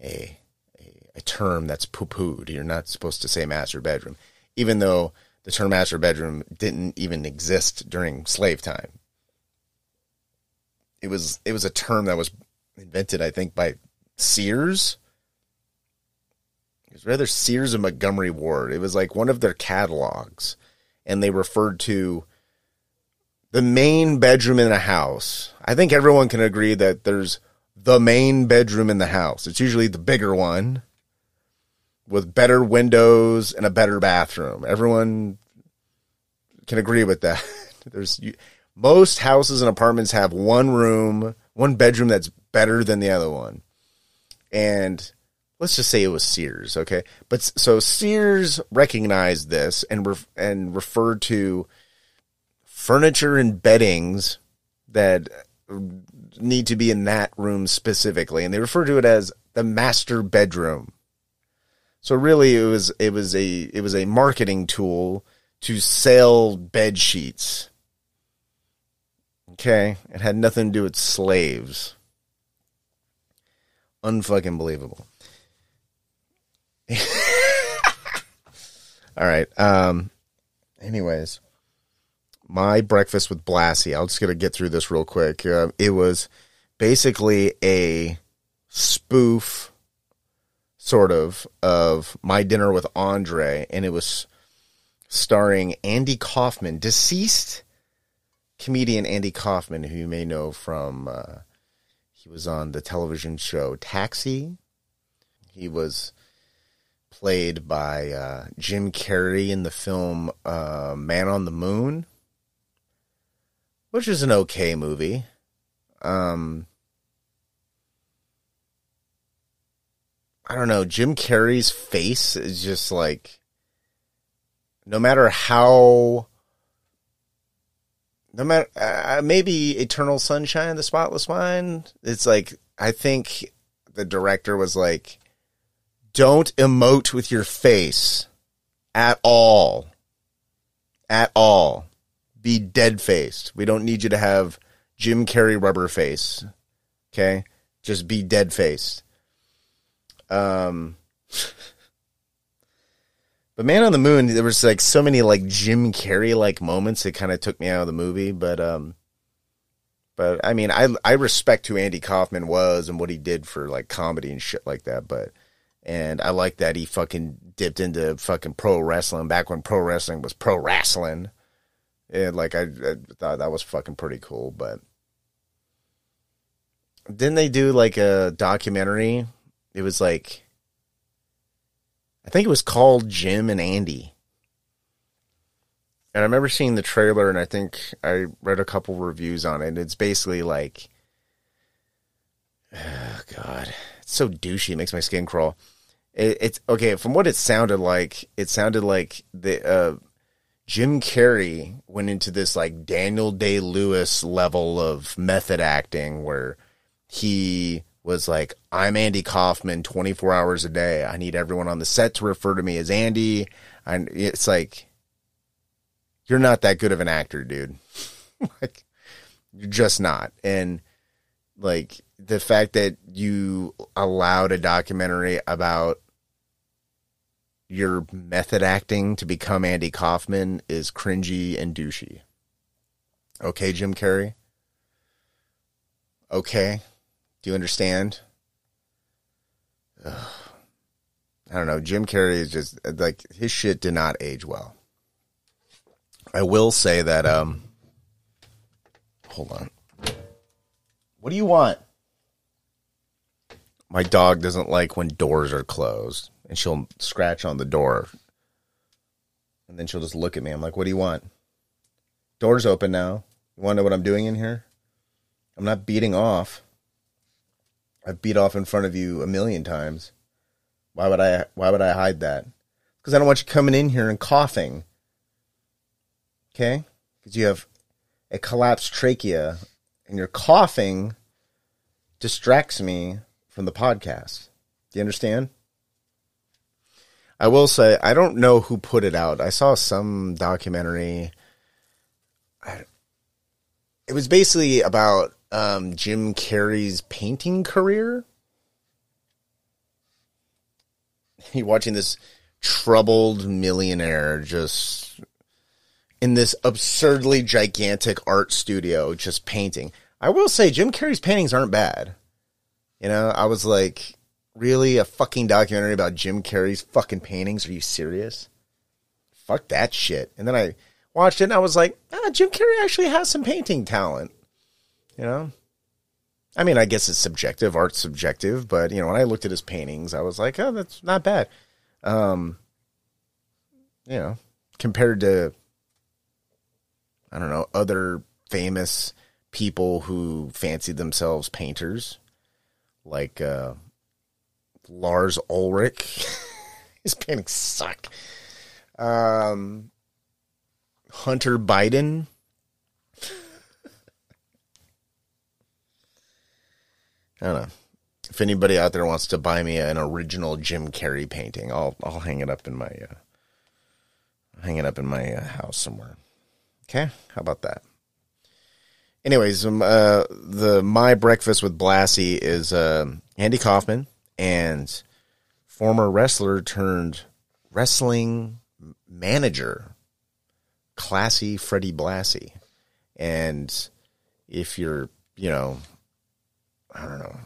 Speaker 1: a a, a term that's poo pooed. You're not supposed to say master bedroom, even though the term master bedroom didn't even exist during slave time. It was it was a term that was invented, I think, by Sears It was rather Sears and Montgomery Ward. It was like one of their catalogs, and they referred to the main bedroom in a house. I think everyone can agree that there's the main bedroom in the house. It's usually the bigger one with better windows and a better bathroom. Everyone can agree with that. There's most houses and apartments have one room, one bedroom that's better than the other one. And let's just say it was Sears, okay? But so Sears recognized this and and referred to furniture and beddings that need to be in that room specifically, and they refer to it as the master bedroom. So really, it was it was a it was a marketing tool to sell bed sheets. Okay, it had nothing to do with slaves. Unfucking believable. All right. Um. Anyways, my breakfast with Blassie. I'll just gonna get through this real quick. Uh, it was basically a spoof, sort of, of my dinner with Andre, and it was starring Andy Kaufman, deceased comedian Andy Kaufman, who you may know from. Uh, he was on the television show Taxi. He was played by uh, Jim Carrey in the film uh, Man on the Moon, which is an okay movie. Um, I don't know. Jim Carrey's face is just like, no matter how, no matter uh, maybe Eternal Sunshine, The Spotless Mind. It's like I think the director was like, don't emote with your face at all. At all. Be dead faced. We don't need you to have Jim Carrey rubber face. Okay? Just be dead faced. Um But Man on the Moon, there was like so many like Jim Carrey like moments that kind of took me out of the movie, but um but I mean I I respect who Andy Kaufman was and what he did for like comedy and shit like that, but and I like that he fucking dipped into fucking pro wrestling back when pro wrestling was pro wrestling. And like I, I thought that was fucking pretty cool, but didn't they do like a documentary? It was like I think it was called Jim and Andy. And I remember seeing the trailer and I think I read a couple reviews on it. And It's basically like oh god, it's so douchey, it makes my skin crawl it, it's okay from what it sounded like. It sounded like the uh, Jim Carrey went into this like Daniel Day Lewis level of method acting where he was like, I'm Andy Kaufman 24 hours a day. I need everyone on the set to refer to me as Andy. And it's like, you're not that good of an actor, dude. like, you're just not. And like the fact that you allowed a documentary about your method acting to become Andy Kaufman is cringy and douchey. Okay, Jim Carrey? Okay. Do you understand? Ugh. I don't know. Jim Carrey is just like his shit did not age well. I will say that um hold on. What do you want? My dog doesn't like when doors are closed and she'll scratch on the door. And then she'll just look at me. I'm like, "What do you want?" Door's open now. You want to know what I'm doing in here? I'm not beating off. I've beat off in front of you a million times. Why would I why would I hide that? Because I don't want you coming in here and coughing. Okay? Because you have a collapsed trachea and your coughing distracts me from the podcast. Do you understand? I will say I don't know who put it out. I saw some documentary. I, it was basically about um, Jim Carrey's painting career. You're watching this troubled millionaire just in this absurdly gigantic art studio just painting. I will say Jim Carrey's paintings aren't bad. You know, I was like, really a fucking documentary about Jim Carrey's fucking paintings? Are you serious? Fuck that shit. And then I watched it and I was like, ah, Jim Carrey actually has some painting talent. You know? I mean, I guess it's subjective, art's subjective, but you know, when I looked at his paintings, I was like, oh, that's not bad. Um, you know, compared to I don't know, other famous people who fancied themselves painters, like uh, Lars Ulrich. His paintings suck. Um, Hunter Biden. I don't know. If anybody out there wants to buy me an original Jim Carrey painting, I'll I'll hang it up in my uh, hang it up in my uh, house somewhere. Okay, how about that? Anyways, um, uh, the my breakfast with Blassie is uh, Andy Kaufman and former wrestler turned wrestling manager, classy Freddie Blassie. And if you're, you know, I don't know,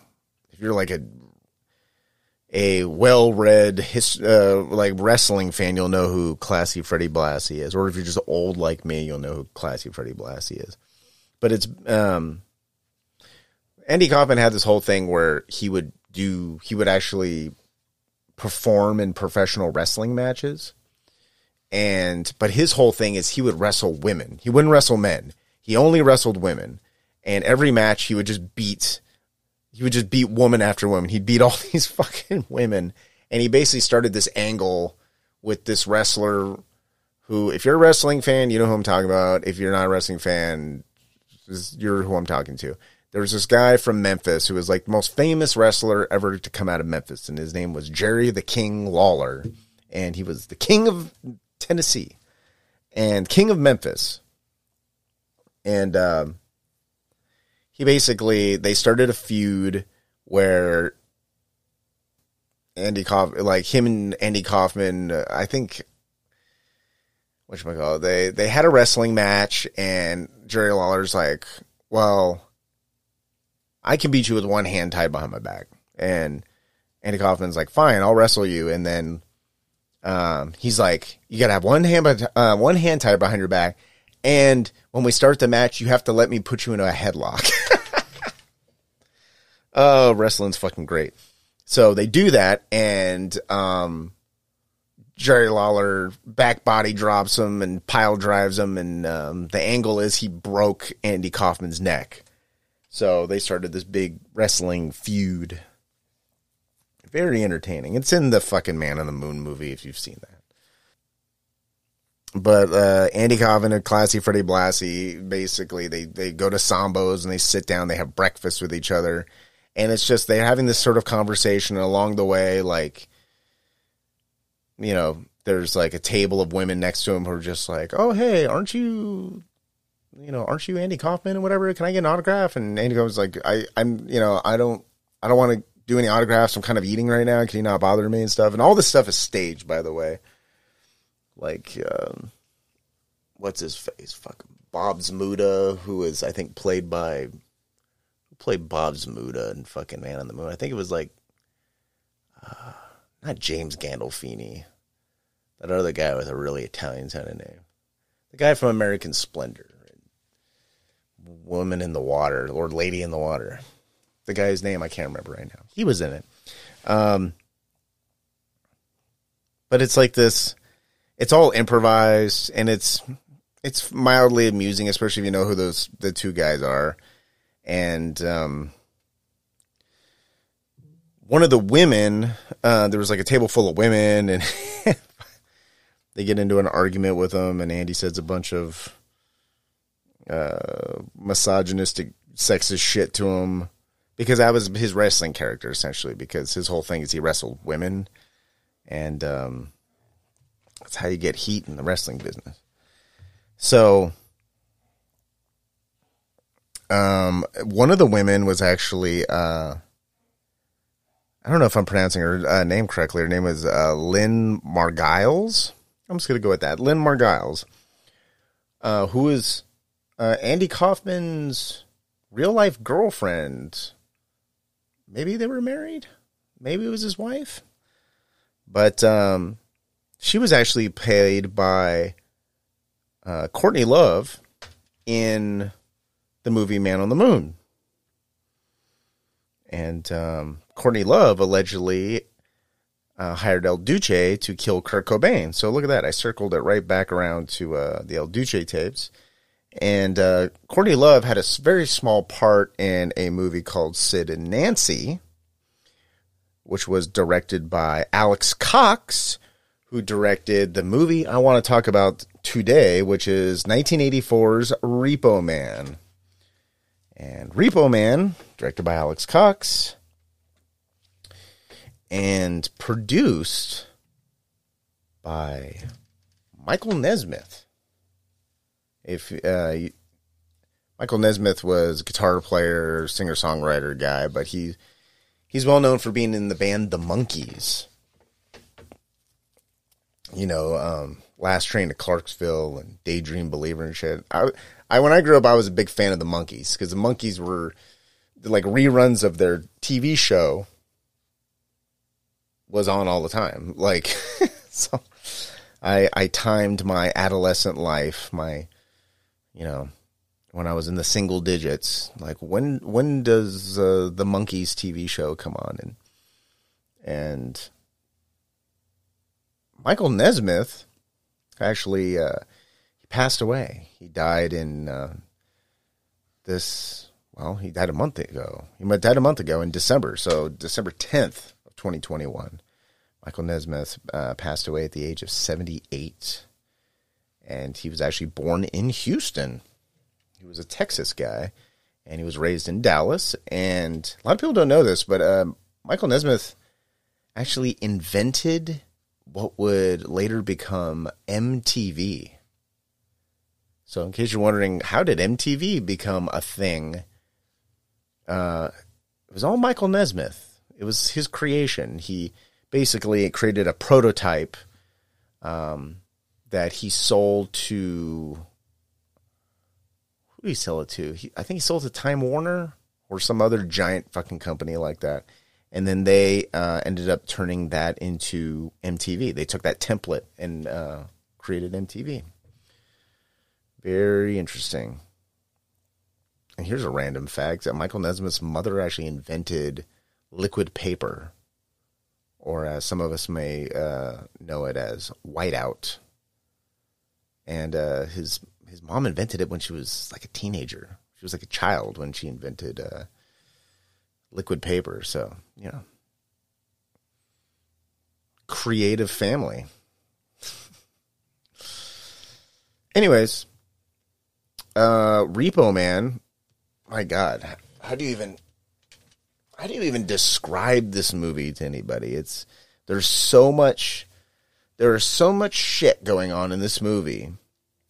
Speaker 1: if you're like a a well-read his, uh, like wrestling fan, you'll know who Classy Freddie Blassie is. Or if you're just old like me, you'll know who Classy Freddie Blassie is. But it's um, Andy Kaufman had this whole thing where he would do he would actually perform in professional wrestling matches. And but his whole thing is he would wrestle women. He wouldn't wrestle men. He only wrestled women. And every match he would just beat he would just beat woman after woman. He'd beat all these fucking women. And he basically started this angle with this wrestler who, if you're a wrestling fan, you know who I'm talking about. If you're not a wrestling fan, you're who I'm talking to. There was this guy from Memphis who was like the most famous wrestler ever to come out of Memphis, and his name was Jerry the King Lawler. And he was the king of Tennessee and king of Memphis. And um, he basically they started a feud where Andy Kaufman, like him and Andy Kaufman, uh, I think, which my god, they they had a wrestling match, and Jerry Lawler's like, well, I can beat you with one hand tied behind my back, and Andy Kaufman's like, fine, I'll wrestle you, and then um, he's like, you gotta have one hand, uh, one hand tied behind your back, and when we start the match, you have to let me put you in a headlock. oh, wrestling's fucking great. So they do that, and um, Jerry Lawler back body drops him and pile drives him, and um, the angle is he broke Andy Kaufman's neck. So they started this big wrestling feud. Very entertaining. It's in the fucking Man on the Moon movie if you've seen that. But uh, Andy Kaufman and Classy Freddie Blassie, basically, they, they go to Sambo's and they sit down, they have breakfast with each other. and it's just they're having this sort of conversation along the way, like you know, there's like a table of women next to him who are just like, "Oh, hey, aren't you, you know, aren't you Andy Kaufman and whatever? Can I get an autograph?" And Andy Kaufman's like, "I, I'm, you know, I don't, I don't want to do any autographs. I'm kind of eating right now. Can you not bother me and stuff?" And all this stuff is staged, by the way. Like, um, what's his face? Fucking Bob Zmuda, who is I think played by who played Bob Zmuda in fucking Man on the Moon. I think it was like uh, not James Gandolfini, that other guy with a really Italian sounding name, the guy from American Splendor, Woman in the Water or Lady in the Water. The guy's name I can't remember right now. He was in it. Um, but it's like this. It's all improvised, and it's it's mildly amusing, especially if you know who those the two guys are. And um, one of the women, uh, there was like a table full of women, and they get into an argument with them, and Andy says a bunch of uh, misogynistic, sexist shit to him because that was his wrestling character essentially. Because his whole thing is he wrestled women, and um, that's how you get heat in the wrestling business. So, um, one of the women was actually, uh, I don't know if I'm pronouncing her uh, name correctly. Her name was uh, Lynn Margiles. I'm just going to go with that. Lynn Margiles, uh, who is uh, Andy Kaufman's real life girlfriend. Maybe they were married. Maybe it was his wife. But um, she was actually paid by uh, Courtney Love in the movie Man on the Moon. And um, Courtney Love allegedly uh, hired El Duce to kill Kurt Cobain. So look at that. I circled it right back around to uh, the El Duce tapes. And uh, Courtney Love had a very small part in a movie called Sid and Nancy, which was directed by Alex Cox, who directed the movie I want to talk about today, which is 1984's Repo Man. And Repo Man, directed by Alex Cox, and produced by Michael Nesmith. If uh, Michael Nesmith was a guitar player, singer songwriter guy, but he he's well known for being in the band The Monkees. You know, um, Last Train to Clarksville and Daydream Believer and shit. I, I when I grew up, I was a big fan of the Monkees because the Monkees were like reruns of their TV show was on all the time. Like, so I I timed my adolescent life, my you know, when I was in the single digits. Like when when does uh, the Monkees TV show come on and and Michael Nesmith actually uh, he passed away. He died in uh, this. Well, he died a month ago. He died a month ago in December. So December tenth of twenty twenty one. Michael Nesmith uh, passed away at the age of seventy eight, and he was actually born in Houston. He was a Texas guy, and he was raised in Dallas. And a lot of people don't know this, but uh, Michael Nesmith actually invented what would later become MTV. So, in case you're wondering, how did MTV become a thing? Uh, it was all Michael Nesmith. It was his creation. He basically created a prototype um, that he sold to. Who did he sell it to? He, I think he sold it to Time Warner or some other giant fucking company like that and then they uh, ended up turning that into MTV. They took that template and uh, created MTV. Very interesting. And here's a random fact that Michael Nesmith's mother actually invented liquid paper, or as some of us may uh, know it as whiteout. And uh, his his mom invented it when she was like a teenager. She was like a child when she invented uh, liquid paper. So, you know, creative family. Anyways, uh, Repo Man, my God, how do you even how do you even describe this movie to anybody? It's there's so much there is so much shit going on in this movie.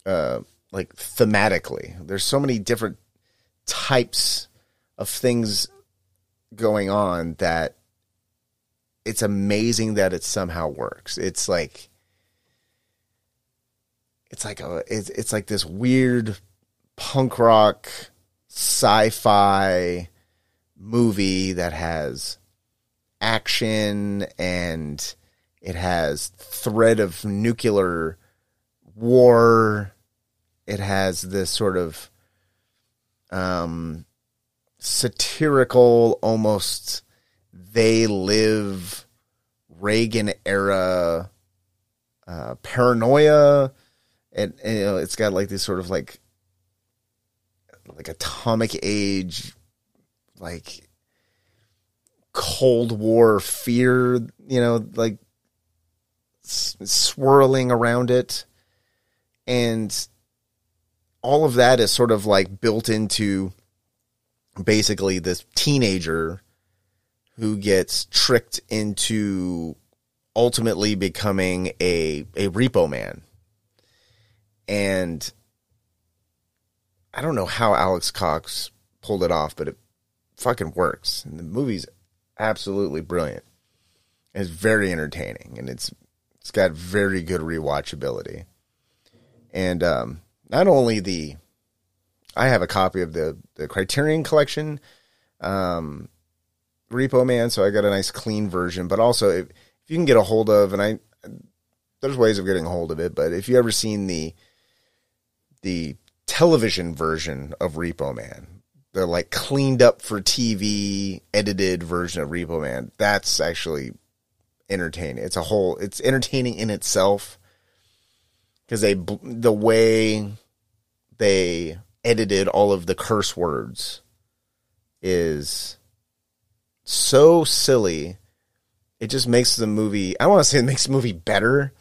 Speaker 1: Uh like thematically. There's so many different types of things going on that it's amazing that it somehow works. It's like it's like a it's, it's like this weird punk rock sci-fi movie that has action and it has threat of nuclear war. It has this sort of um, satirical, almost they live Reagan era uh, paranoia, and, and, you know it's got like this sort of like like atomic age, like Cold War fear, you know, like s- swirling around it, and all of that is sort of like built into basically this teenager who gets tricked into ultimately becoming a a repo man. And I don't know how Alex Cox pulled it off, but it fucking works. And the movie's absolutely brilliant. It's very entertaining and it's it's got very good rewatchability. And um, not only the I have a copy of the the Criterion collection um, Repo Man, so I got a nice clean version. But also, if, if you can get a hold of, and I there's ways of getting a hold of it, but if you ever seen the the television version of Repo Man, the like cleaned up for TV edited version of Repo Man, that's actually entertaining. It's a whole. It's entertaining in itself because they the way they edited all of the curse words is so silly. It just makes the movie. I want to say it makes the movie better,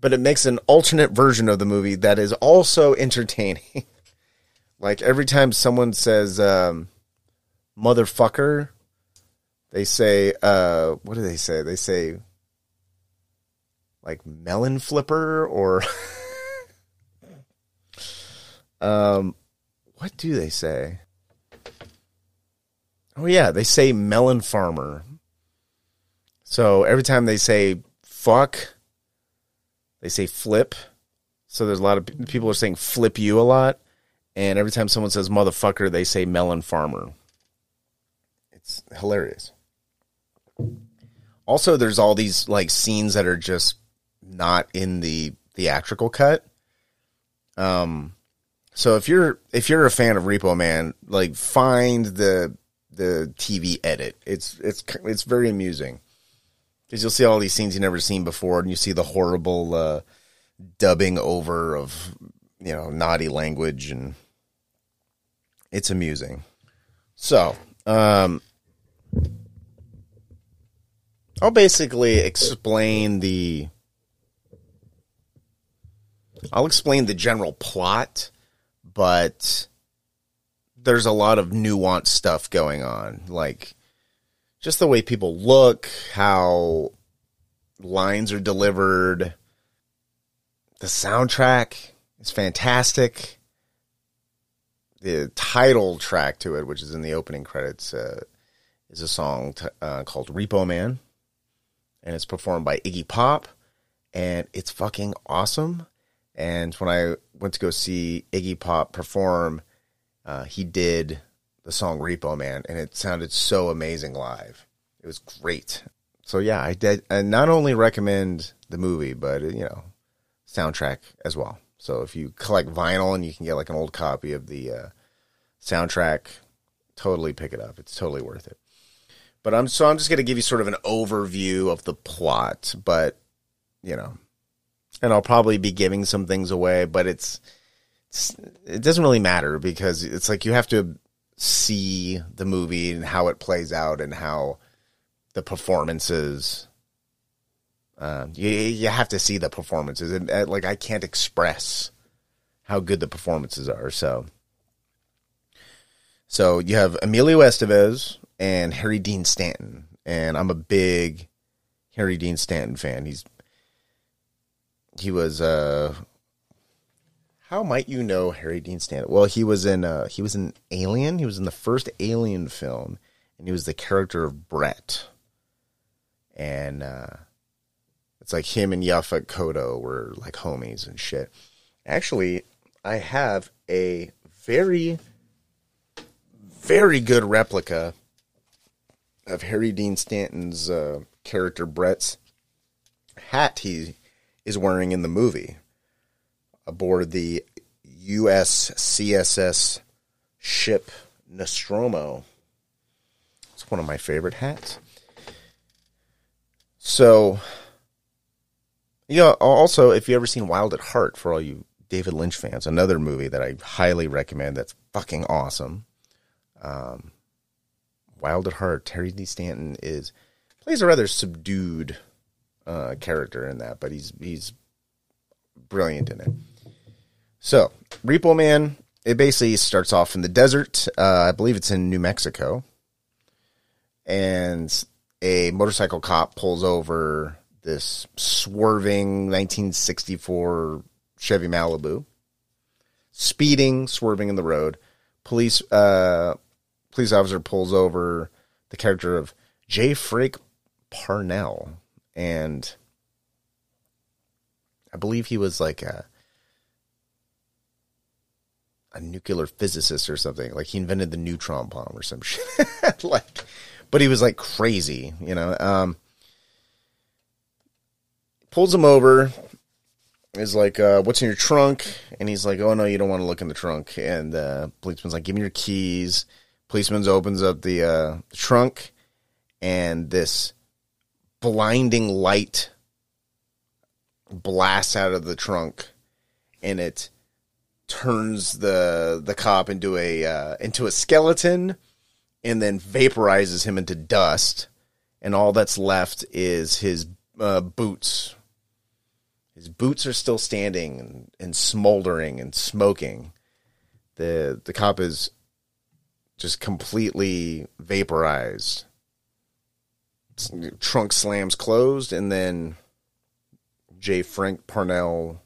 Speaker 1: but it makes an alternate version of the movie that is also entertaining. like every time someone says um, "motherfucker," they say, uh, "What do they say?" They say like melon flipper or um what do they say? Oh yeah they say melon farmer. So every time they say fuck they say flip. So there's a lot of people are saying flip you a lot and every time someone says motherfucker they say melon farmer. It's hilarious. Also there's all these like scenes that are just not in the theatrical cut. Um, so if you're if you're a fan of Repo Man, like find the the TV edit. It's it's it's very amusing because you'll see all these scenes you've never seen before, and you see the horrible uh, dubbing over of you know naughty language, and it's amusing. So, um, I'll basically explain the I'll explain the general plot, but there's a lot of nuanced stuff going on. Like just the way people look, how lines are delivered. The soundtrack is fantastic. The title track to it, which is in the opening credits, uh, is a song t- uh, called Repo Man. And it's performed by Iggy Pop. And it's fucking awesome. And when I went to go see Iggy Pop perform, uh, he did the song Repo Man, and it sounded so amazing live. It was great. So yeah, I did. Not only recommend the movie, but you know, soundtrack as well. So if you collect vinyl and you can get like an old copy of the uh, soundtrack, totally pick it up. It's totally worth it. But I'm so I'm just gonna give you sort of an overview of the plot, but you know, and I'll probably be giving some things away, but it's, it's it doesn't really matter because it's like you have to see the movie and how it plays out and how the performances. Uh, you you have to see the performances, and uh, like I can't express how good the performances are. So, so you have Emilio Estevez and Harry Dean Stanton, and I'm a big Harry Dean Stanton fan. He's he was uh how might you know Harry Dean Stanton? Well, he was in uh he was in Alien. He was in the first Alien film, and he was the character of Brett. And uh it's like him and Yaphet Kotto were like homies and shit. Actually, I have a very very good replica of Harry Dean Stanton's uh, character Brett's hat he is wearing in the movie aboard the USCSS ship Nostromo. It's one of my favorite hats. So, know, also, if you ever seen Wild at Heart, for all you David Lynch fans, another movie that I highly recommend that's fucking awesome. Um, Wild at Heart, Harry Dean Stanton is plays a rather subdued uh, character in that, but he's he's brilliant in it. So, Repo Man, it basically starts off in the desert. Uh, I believe it's in New Mexico, and a motorcycle cop pulls over this swerving 1964 Chevy Malibu, speeding, swerving in the road. Police uh, police officer pulls over the character of J. Frank Parnell, and I believe he was like a a nuclear physicist or something. Like he invented the neutron bomb or some shit. like, but he was like crazy, you know. Um, pulls him over. Is like, uh, what's in your trunk? And he's like, oh no, you don't want to look in the trunk. And the uh, policeman's like, give me your keys. Policeman opens up the, uh, the trunk, and this blinding light blasts out of the trunk, and it turns the the cop into a uh, into a skeleton, and then vaporizes him into dust, and all that's left is his uh, boots. His boots are still standing and, and smoldering and smoking. the The cop is just completely vaporized. Trunk slams closed, and then J. Frank Parnell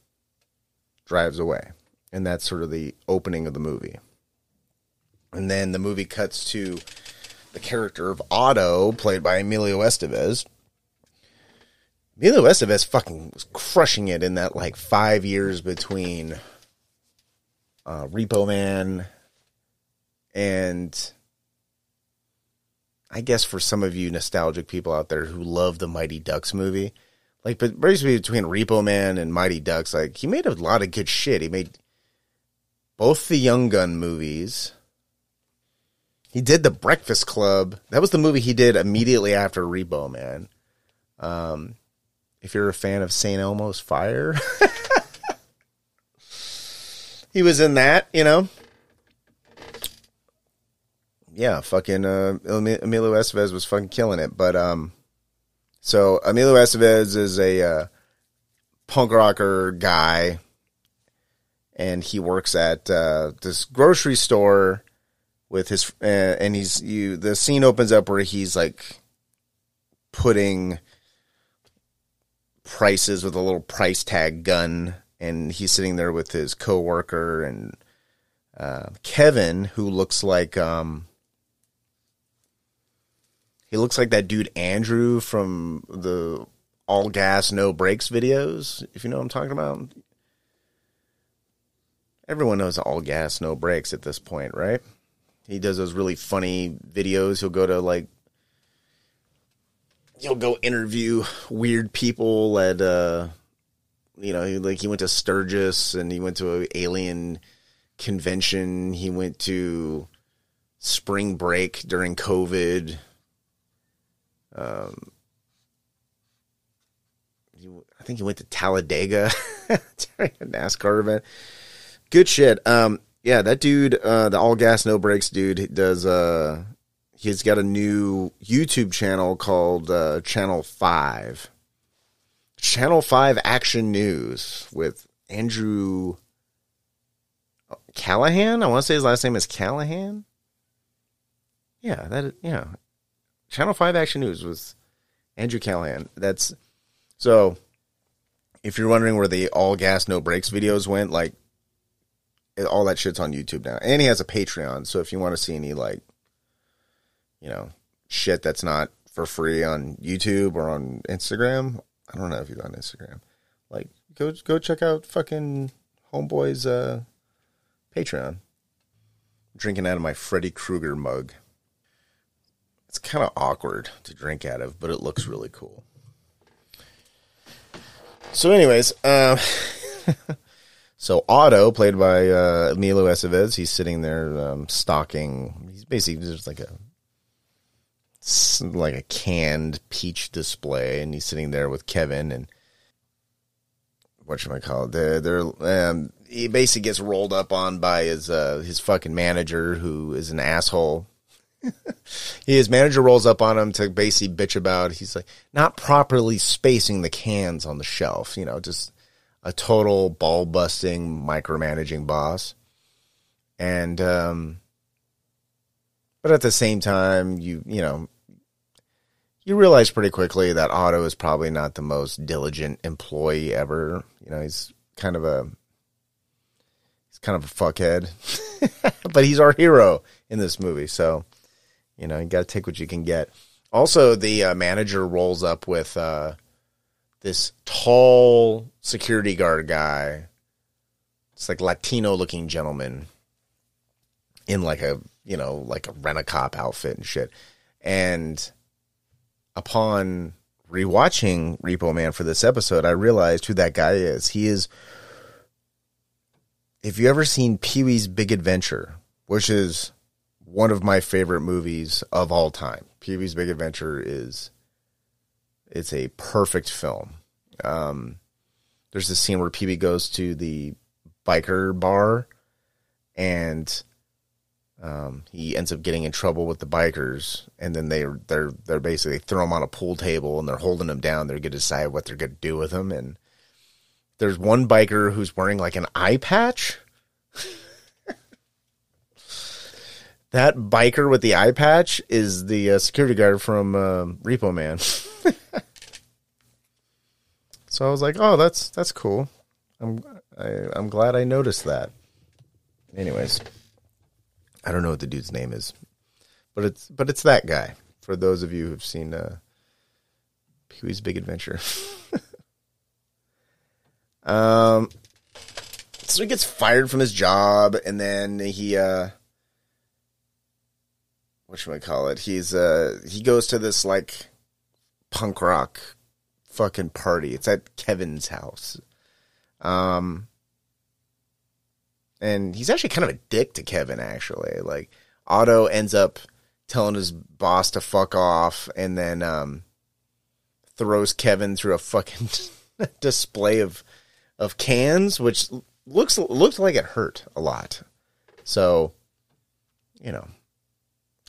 Speaker 1: drives away. And that's sort of the opening of the movie. And then the movie cuts to the character of Otto, played by Emilio Estevez. Emilio Estevez fucking was crushing it in that like five years between uh, Repo Man and I guess for some of you nostalgic people out there who love the Mighty Ducks movie, like, but basically between Repo Man and Mighty Ducks, like he made a lot of good shit. He made both the Young Gun movies. He did the Breakfast Club. That was the movie he did immediately after Repo Man. Um, if you're a fan of St. Elmo's Fire, he was in that. You know, yeah, fucking uh, Emilio Estevez was fucking killing it. But um, so Emilio Estevez is a uh, punk rocker guy, and he works at uh, this grocery store with his uh, and he's you. The scene opens up where he's like putting prices with a little price tag gun, and he's sitting there with his coworker and uh, Kevin, who looks like um he looks like that dude Andrew from the all gas no brakes videos. If you know what I'm talking about. Everyone knows all gas no brakes at this point, right? He does those really funny videos. He'll go to like he'll go interview weird people at uh you know, like he went to Sturgis and he went to an alien convention. He went to spring break during COVID. Um, I think he went to Talladega during a NASCAR event. Good shit. Um, yeah, that dude, uh, the all gas no brakes dude, does. Uh, he's got a new YouTube channel called uh, Channel Five. Channel Five Action News with Andrew Callaghan. I want to say his last name is Callaghan. Yeah, that yeah, Channel Five Action News with Andrew Callaghan. That's so. If you're wondering where the all gas no brakes videos went, like all that shit's on YouTube now, and he has a Patreon. So if you want to see any like, you know, shit that's not for free on YouTube or on Instagram, I don't know if he's on Instagram. Like, go go check out fucking homeboy's uh, Patreon. Drinking out of my Freddy Krueger mug. It's kind of awkward to drink out of, but it looks really cool. So, anyways, uh, so Otto, played by uh, Emilio Estevez, he's sitting there um, stocking. He's basically just like a like a canned peach display, and he's sitting there with Kevin and what should I call it? They're, they're um, he basically gets rolled up on by his uh, his fucking manager, who is an asshole. his manager rolls up on him to basically bitch about. He's like not properly spacing the cans on the shelf. You know, just a total ball busting, micromanaging boss. And um, but at the same time, you you know you realize pretty quickly that Otto is probably not the most diligent employee ever. You know, he's kind of a he's kind of a fuckhead, but he's our hero in this movie. So, you know, you got to take what you can get. Also, the uh, manager rolls up with uh, this tall security guard guy. It's like Latino looking gentleman in like a you know like a rent a cop outfit and shit, and upon rewatching Repo Man for this episode, I realized who that guy is. He is. If you ever seen Pee Wee's Big Adventure, which is one of my favorite movies of all time, Pee Wee's Big Adventure is it's a perfect film. Um, there's this scene where Pee Wee goes to the biker bar and um, he ends up getting in trouble with the bikers, and then they they're they're basically throw him on a pool table and they're holding him down. They're going to decide what they're going to do with him. And there's one biker who's wearing like an eye patch. that biker with the eye patch is the uh, security guard from uh, Repo Man. so I was like, "Oh, that's that's cool. I'm I, am i am glad I noticed that." Anyways. I don't know what the dude's name is, but it's but it's that guy. For those of you who've seen uh, Pee Wee's Big Adventure, um, so he gets fired from his job, and then he uh, what should I call it? He's uh, he goes to this like punk rock fucking party. It's at Kevin's house. Um, and he's actually kind of a dick to Kevin. Actually, like Otto ends up telling his boss to fuck off, and then um, throws Kevin through a fucking display of of cans, which looks looks like it hurt a lot. So, you know,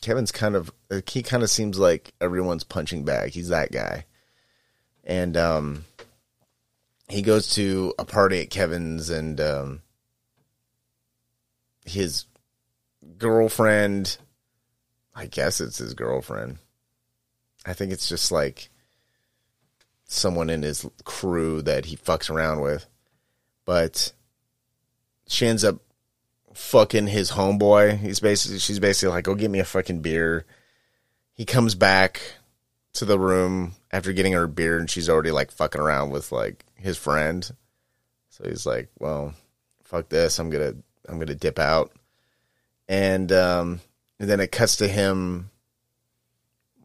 Speaker 1: Kevin's kind of he kind of seems like everyone's punching bag. He's that guy, and um, he goes to a party at Kevin's, and um, his girlfriend, I guess it's his girlfriend. I think it's just like someone in his crew that he fucks around with. But she ends up fucking his homeboy. He's basically she's basically like, "Go get me a fucking beer." He comes back to the room after getting her beer and she's already like fucking around with like his friend. So he's like, "Well, fuck this. I'm to I'm gonna dip out, and um, and then it cuts to him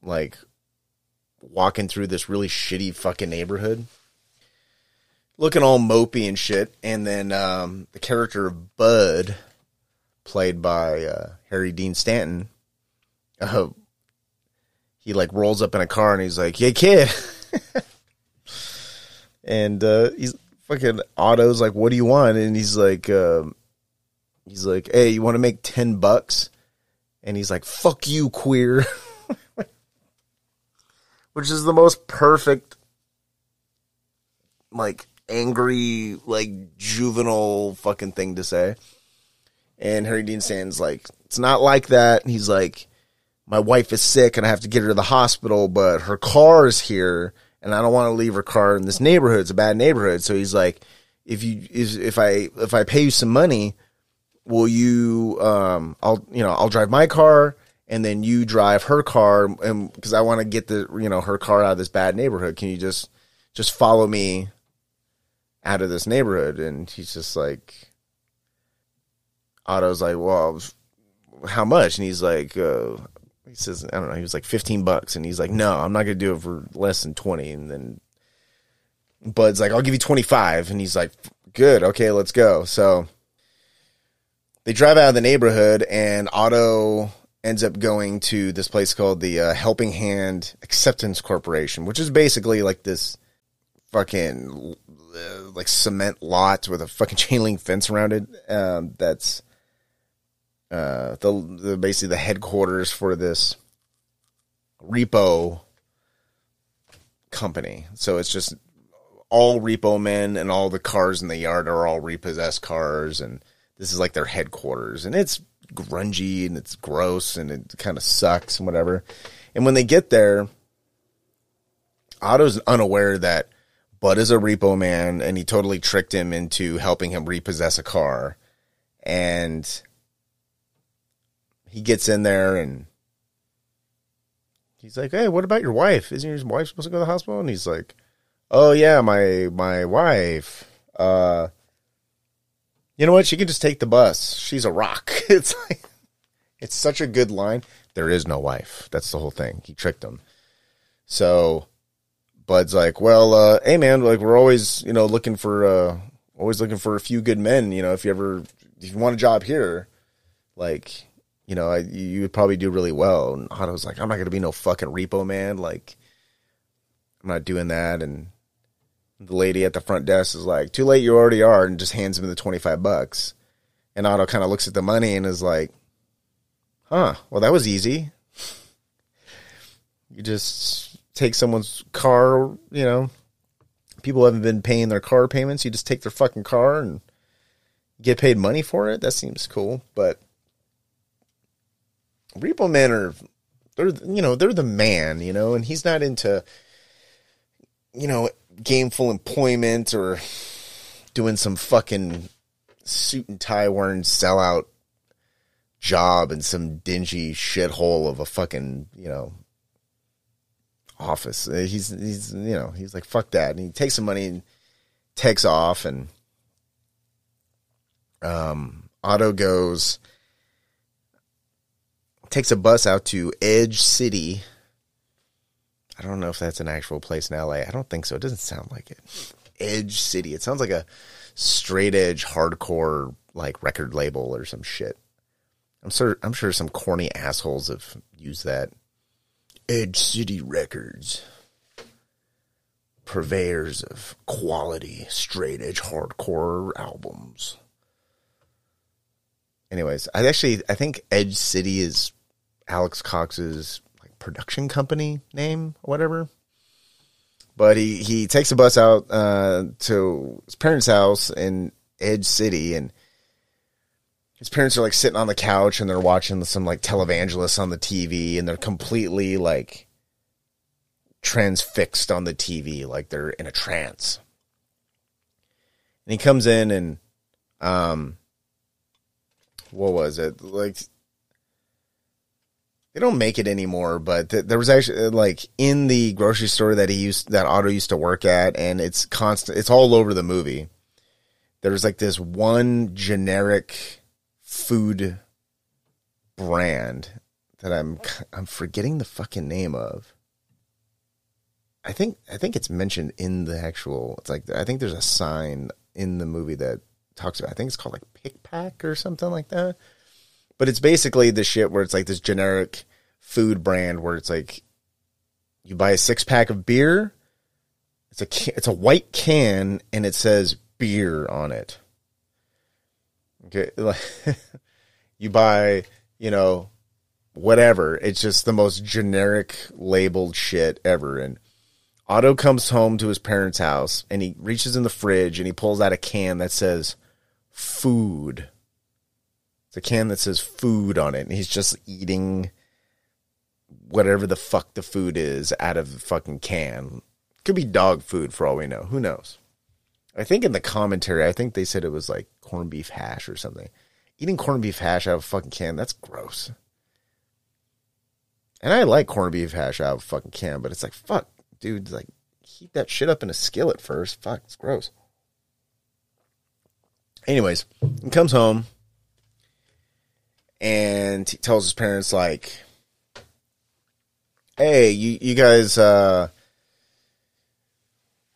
Speaker 1: like walking through this really shitty fucking neighborhood, looking all mopey and shit, and then um, the character of Bud, played by uh, Harry Dean Stanton, uh, he like rolls up in a car and he's like, "Hey kid," and uh, he's fucking Otto's like, "What do you want?" And he's like, um, he's like, "Hey, you want to make ten bucks?" And he's like, "Fuck you, queer," which is the most perfect, like angry, like juvenile fucking thing to say. And Harry Dean Stanton's like, "It's not like that." And He's like, my wife is sick and I have to get her to the hospital, but her car is here and I don't want to leave her car in this neighborhood. It's a bad neighborhood. So he's like, if you, if I, if I pay you some money, will you, um, I'll, you know, I'll drive my car and then you drive her car and because I want to get the, you know, her car out of this bad neighborhood. Can you just, just follow me out of this neighborhood? And he's just like, Otto's like, well, how much? And he's like, uh, he says, I don't know, he was like 15 bucks. And he's like, no, I'm not going to do it for less than 20. And then Bud's like, I'll give you 25. And he's like, good. Okay, let's go. So they drive out of the neighborhood and Otto ends up going to this place called the uh, Helping Hand Acceptance Corporation, which is basically like this fucking uh, like cement lot with a fucking chain link fence around it. Um, that's uh, the, the basically the headquarters for this repo company. So it's just all repo men and all the cars in the yard are all repossessed cars and this is like their headquarters and it's grungy and it's gross and it kind of sucks and whatever. And when they get there, Otto's unaware that Bud is a repo man and he totally tricked him into helping him repossess a car. And he gets in there and he's like, "Hey, what about your wife? Isn't your wife supposed to go to the hospital?" And he's like, "Oh yeah, my my wife. Uh, you know what? She can just take the bus. She's a rock." It's like it's such a good line. There is no wife. That's the whole thing. He tricked him. So Bud's like, "Well, uh, hey man, like we're always you know looking for uh always looking for a few good men. You know, if you ever if you want a job here, like." You know, I, you would probably do really well. And Otto's like, I'm not going to be no fucking repo man. Like, I'm not doing that. And the lady at the front desk is like, too late, you already are, and just hands him the 25 bucks. And Otto kind of looks at the money and is like, huh, well, that was easy. You just take someone's car, you know, people haven't been paying their car payments. You just take their fucking car and get paid money for it. That seems cool. But repo men are they're you know they're the man you know and he's not into you know gameful employment or doing some fucking suit and tie wearing sellout job in some dingy shithole of a fucking you know office. He's he's you know he's like fuck that. And he takes some money and takes off and um Otto goes takes a bus out to Edge City. I don't know if that's an actual place in LA. I don't think so. It doesn't sound like it. Edge City. It sounds like a straight edge hardcore like record label or some shit. I'm sure I'm sure some corny assholes have used that. Edge City Records. Purveyors of quality straight edge hardcore albums. Anyways, I actually I think Edge City is Alex Cox's like production company name or whatever. But he, he takes a bus out uh, to his parents' house in Edge City, and his parents are like sitting on the couch and they're watching some like televangelists on the TV, and they're completely like transfixed on the TV, like they're in a trance. And he comes in and, um, what was it? Like they don't make it anymore, but th- there was actually uh, like in the grocery store that he used that Otto used to work at, and it's constant. It's all over the movie. There's like this one generic food brand that I'm I'm forgetting the fucking name of. I think I think it's mentioned in the actual. It's like I think there's a sign in the movie that talks about. I think it's called like Pick Pack or something like that. But it's basically the shit where it's like this generic food brand where it's like you buy a six pack of beer. It's a it's a white can and it says beer on it. Okay, like you buy you know whatever. It's just the most generic labeled shit ever. And Otto comes home to his parents' house and he reaches in the fridge and he pulls out a can that says food. It's a can that says food on it, and he's just eating whatever the fuck the food is out of the fucking can. Could be dog food for all we know. Who knows? I think in the commentary, I think they said it was like corned beef hash or something. Eating corned beef hash out of a fucking can, that's gross. And I like corned beef hash out of a fucking can, but it's like, fuck, dude, like, heat that shit up in a skillet first. Fuck, it's gross. Anyways, he comes home and he tells his parents, like, hey, you, you guys, uh,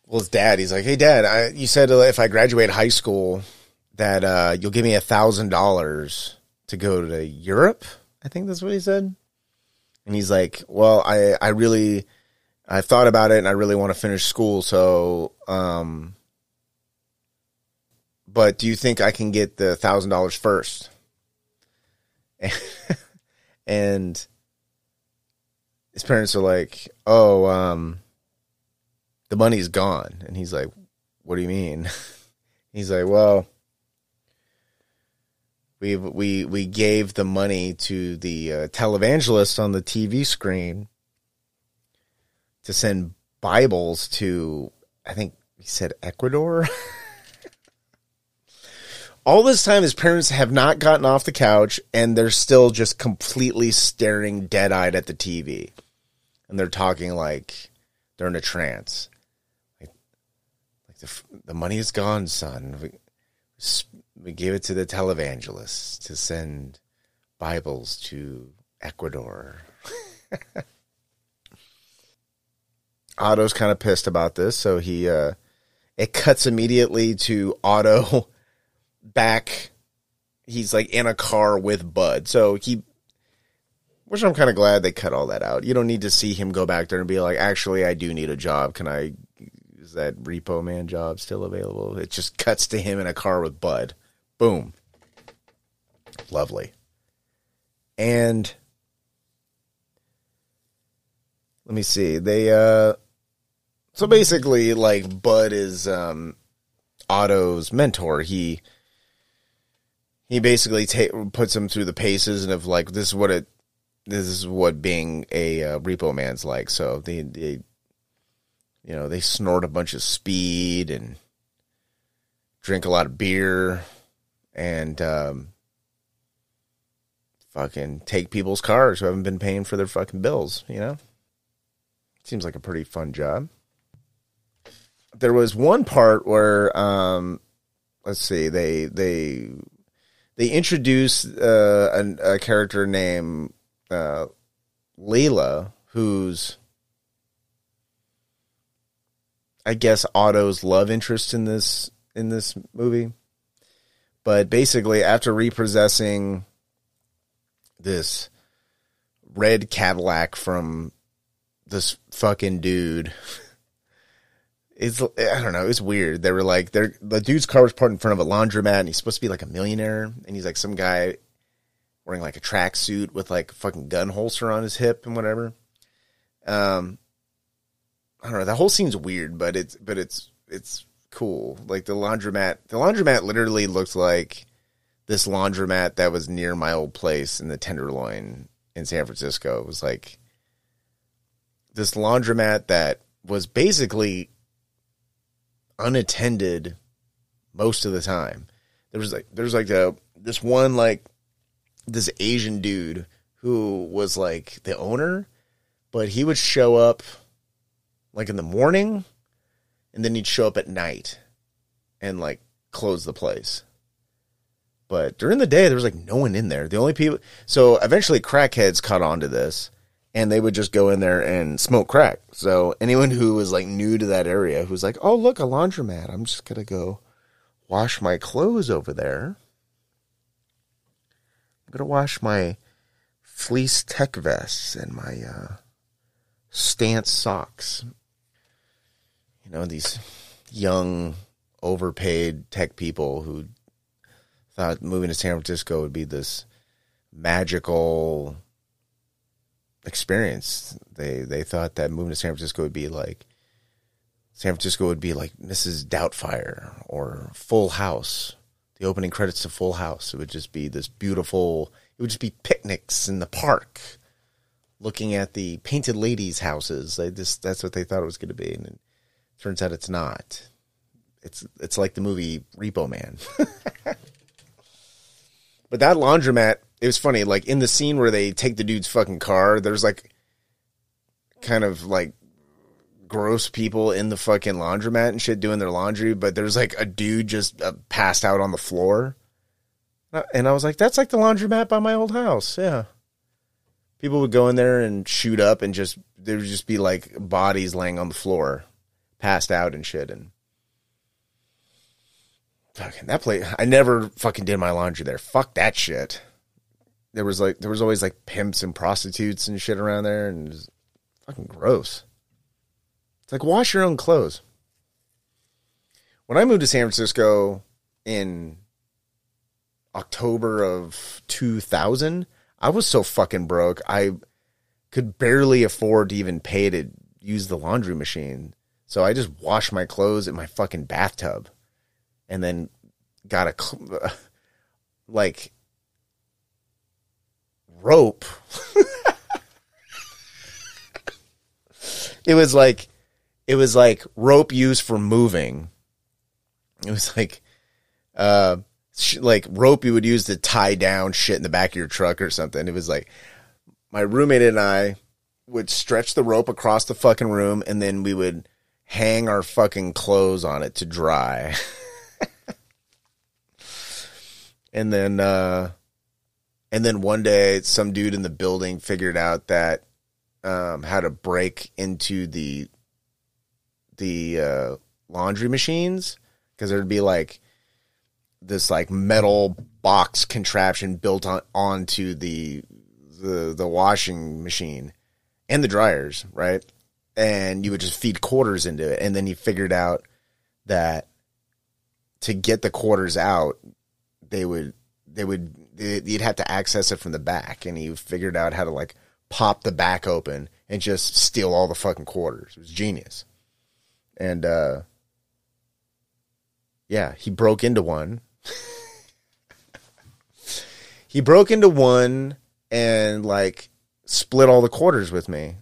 Speaker 1: well, his dad, he's like, hey, dad, I, you said if I graduate high school that uh, you'll give me a thousand dollars to go to Europe. I think that's what he said. And he's like, well, I, I really, I thought about it and I really want to finish school. So, um, but do you think I can get the thousand dollars first? and his parents are like, "Oh, um, the money's gone," and he's like, "What do you mean?" he's like, "Well, we we we gave the money to the uh, televangelist on the TV screen to send Bibles to, I think he said Ecuador." all this time his parents have not gotten off the couch and they're still just completely staring dead-eyed at the TV and they're talking like they're in a trance. Like, like the the money is gone, son. We, we gave it to the televangelists to send Bibles to Ecuador. Otto's kind of pissed about this, so he uh, it cuts immediately to Otto back. He's like in a car with Bud, so he which I'm kind of glad they cut all that out. You don't need to see him go back there and be like, actually, I do need a job. Can I, is that repo man job still available? It just cuts to him in a car with Bud. Boom. Lovely. And let me see. They, uh, so basically, like, Bud is, um, Otto's mentor. He, he basically ta- puts him through the paces and of like, this is what it, this is what being a uh, repo man's like. So they, they, you know, they snort a bunch of speed and drink a lot of beer and um, fucking take people's cars who haven't been paying for their fucking bills. You know, seems like a pretty fun job. There was one part where, um, let's see, they they they introduce uh, a, a character named uh, who's I guess Otto's love interest in this in this movie. But basically, after repossessing this red Cadillac from this fucking dude, it's I don't know, it's weird. They were like, they're the dude's car was parked in front of a laundromat, and he's supposed to be like a millionaire, and he's like some guy wearing like a tracksuit with like a fucking gun holster on his hip and whatever. Um, I don't know. That whole scene's weird, but it's but it's it's cool. Like the laundromat, the laundromat literally looked like this laundromat that was near my old place in the Tenderloin in San Francisco. It was like this laundromat that was basically unattended most of the time. There was like there's like a this one like this Asian dude who was like the owner, but he would show up like in the morning and then he'd show up at night and like close the place. But during the day, there was like no one in there. The only people, so eventually crackheads caught on to this and they would just go in there and smoke crack. So anyone who was like new to that area who's like, oh, look, a laundromat. I'm just going to go wash my clothes over there I'm gonna wash my fleece tech vests and my uh, stance socks. You know these young, overpaid tech people who thought moving to San Francisco would be this magical experience. They they thought that moving to San Francisco would be like San Francisco would be like Mrs. Doubtfire or Full House the opening credits to Full House. It would just be this beautiful. It would just be picnics in the park, looking at the painted ladies' houses. They just that's what they thought it was going to be, and it turns out it's not. It's it's like the movie Repo Man. but that laundromat, it was funny. Like in the scene where they take the dude's fucking car, there's like kind of like gross people in the fucking laundromat and shit doing their laundry, but there's like a dude just uh, passed out on the floor. Uh, and I was like, that's like the laundromat by my old house. Yeah. People would go in there and shoot up and just, there would just be like bodies laying on the floor, passed out and shit. And fucking that place, I never fucking did my laundry there. Fuck that shit. There was like, there was always like pimps and prostitutes and shit around there and it fucking gross. It's like wash your own clothes. When I moved to San Francisco in October of 2000, I was so fucking broke. I could barely afford to even pay to use the laundry machine. So I just washed my clothes in my fucking bathtub and then got a like rope. it was like it was like rope used for moving. It was like, uh, sh- like rope you would use to tie down shit in the back of your truck or something. It was like my roommate and I would stretch the rope across the fucking room and then we would hang our fucking clothes on it to dry. and then, uh, and then one day some dude in the building figured out that, um, how to break into the the uh, laundry machines because there'd be like this like metal box contraption built on onto the the the washing machine and the dryers, right? And you would just feed quarters into it, and then he figured out that to get the quarters out, they would they would you'd have to access it from the back, and he figured out how to like pop the back open and just steal all the fucking quarters. It was genius and uh, yeah, he broke into one. he broke into one and like split all the quarters with me,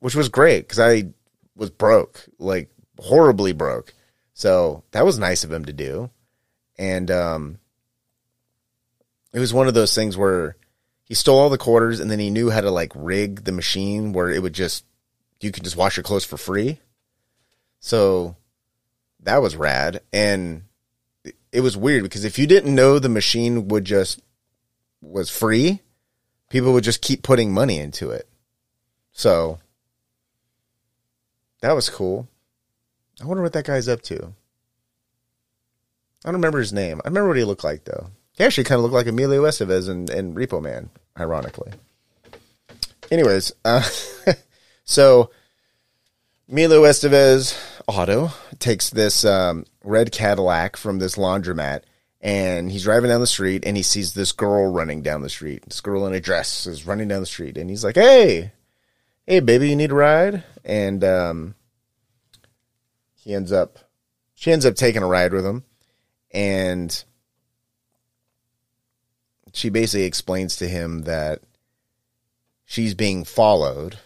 Speaker 1: which was great because I was broke, like horribly broke. So that was nice of him to do, and um, it was one of those things where he stole all the quarters and then he knew how to like rig the machine where it would just you could just wash your clothes for free so that was rad. And it was weird because if you didn't know the machine would just was free, people would just keep putting money into it. So that was cool. I wonder what that guy's up to. I don't remember his name. I remember what he looked like though. He actually kind of looked like Emilio Estevez and, and Repo Man, ironically. Anyways, uh, so Emilio Estevez Otto takes this um, red Cadillac from this laundromat and he's driving down the street and he sees this girl running down the street. This girl in a dress is running down the street and he's like, "Hey, hey, baby, you need a ride?" And um, he ends up, she ends up taking a ride with him, and she basically explains to him that she's being followed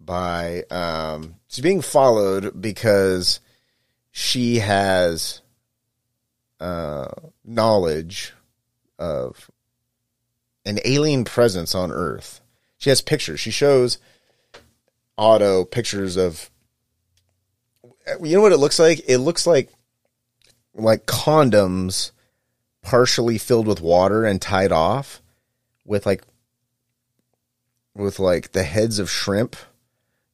Speaker 1: by um, she's being followed because she has uh, knowledge of an alien presence on Earth. She has pictures. She shows Otto pictures of. You know what it looks like? It looks like like condoms partially filled with water and tied off with like with like the heads of shrimp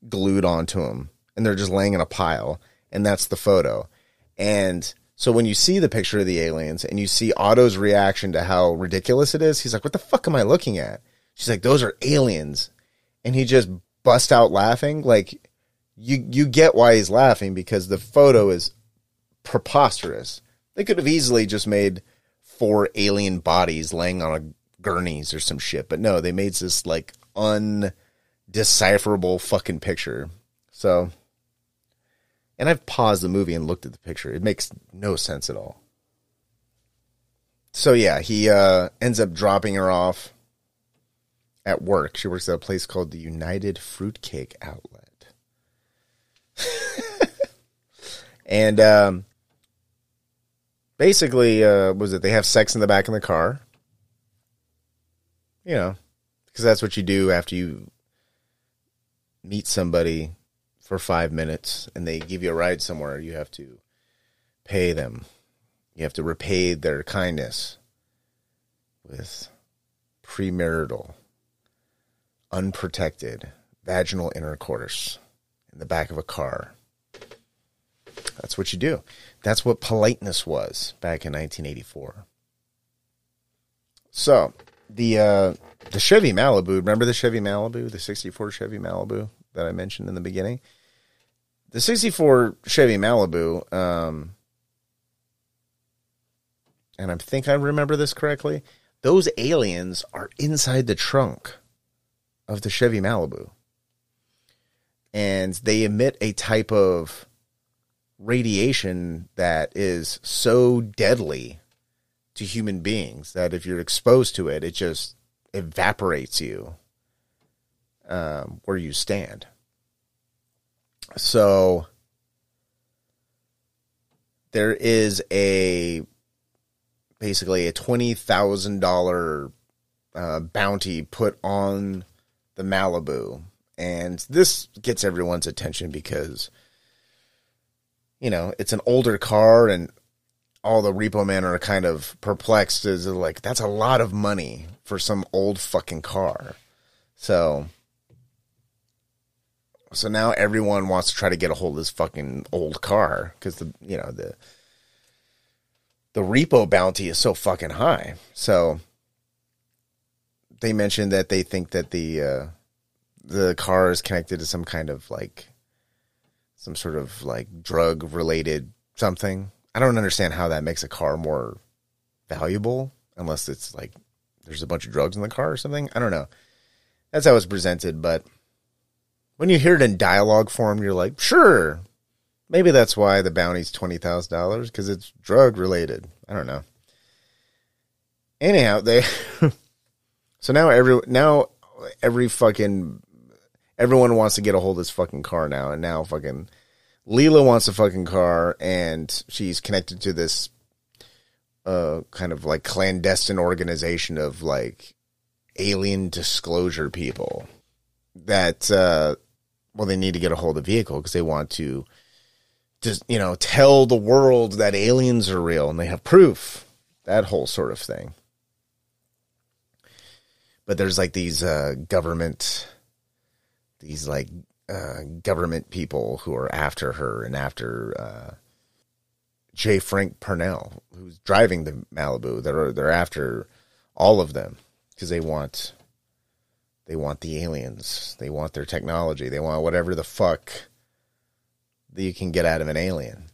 Speaker 1: glued onto them and they're just laying in a pile and that's the photo. And so when you see the picture of the aliens and you see Otto's reaction to how ridiculous it is, he's like, "What the fuck am I looking at?" She's like, "Those are aliens." And he just bust out laughing like you you get why he's laughing because the photo is preposterous. They could have easily just made four alien bodies laying on a gurneys or some shit, but no, they made this like undecipherable fucking picture. So, and I've paused the movie and looked at the picture. It makes no sense at all. So yeah, he uh, ends up dropping her off at work. She works at a place called the United Fruitcake Outlet. and um, basically, uh, was it they have sex in the back of the car? You know, because that's what you do after you meet somebody for five minutes and they give you a ride somewhere. You have to pay them. You have to repay their kindness with premarital, unprotected vaginal intercourse in the back of a car. That's what you do. That's what politeness was back in 1984. So the uh, the Chevy Malibu. Remember the Chevy Malibu, the '64 Chevy Malibu that I mentioned in the beginning. The '64 Chevy Malibu, um, and I think I remember this correctly. Those aliens are inside the trunk of the Chevy Malibu, and they emit a type of radiation that is so deadly to human beings that if you're exposed to it, it just evaporates you um, where you stand. So there is a basically a twenty thousand dollar uh, bounty put on the Malibu, and this gets everyone's attention because you know it's an older car and all the repo men are kind of perplexed as like that's a lot of money for some old fucking car. So so now everyone wants to try to get a hold of this fucking old car because the you know the the repo bounty is so fucking high. So they mentioned that they think that the uh, the car is connected to some kind of like some sort of like drug related something I don't understand how that makes a car more valuable unless it's like there's a bunch of drugs in the car or something. I don't know. That's how it's presented, but when you hear it in dialogue form, you're like, sure, maybe that's why the bounty's twenty thousand dollars because it's drug related. I don't know. Anyhow, they so now every now every fucking everyone wants to get a hold of this fucking car now, and now fucking Leila wants a fucking car, and she's connected to this uh, kind of like clandestine organization of like alien disclosure people that uh, well they need to get a hold of the vehicle because they want to just you know tell the world that aliens are real and they have proof that whole sort of thing. But there's like these uh, government these like uh, government people who are after her and after uh, J. Frank Parnell, who's driving the Malibu. They're they're after all of them because they want they want the aliens. They want their technology. They want whatever the fuck that you can get out of an alien.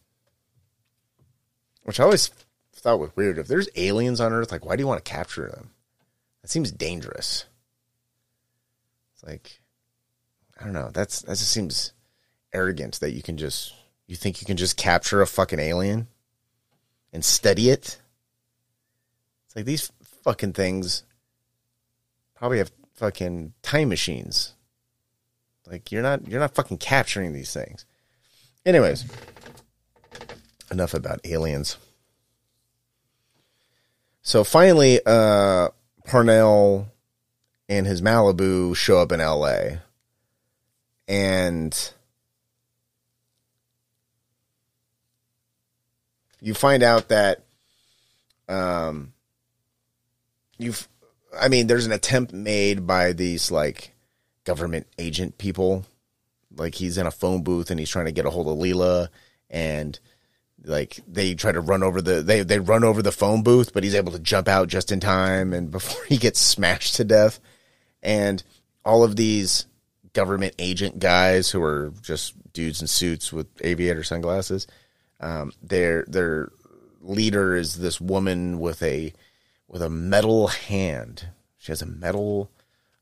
Speaker 1: Which I always thought was weird. If there's aliens on Earth, like why do you want to capture them? That seems dangerous. It's like I don't know. That's that just seems arrogant that you can just you think you can just capture a fucking alien and study it. It's like these fucking things probably have fucking time machines. Like you're not you're not fucking capturing these things. Anyways, enough about aliens. So finally, uh, Parnell and his Malibu show up in LA and you find out that um you've I mean there's an attempt made by these like government agent people. Like he's in a phone booth and he's trying to get a hold of Leila and like they try to run over the they they run over the phone booth but he's able to jump out just in time and before he gets smashed to death. And all of these government agent guys who are just dudes in suits with aviator sunglasses. Um, their their leader is this woman with a with a metal hand. She has a metal,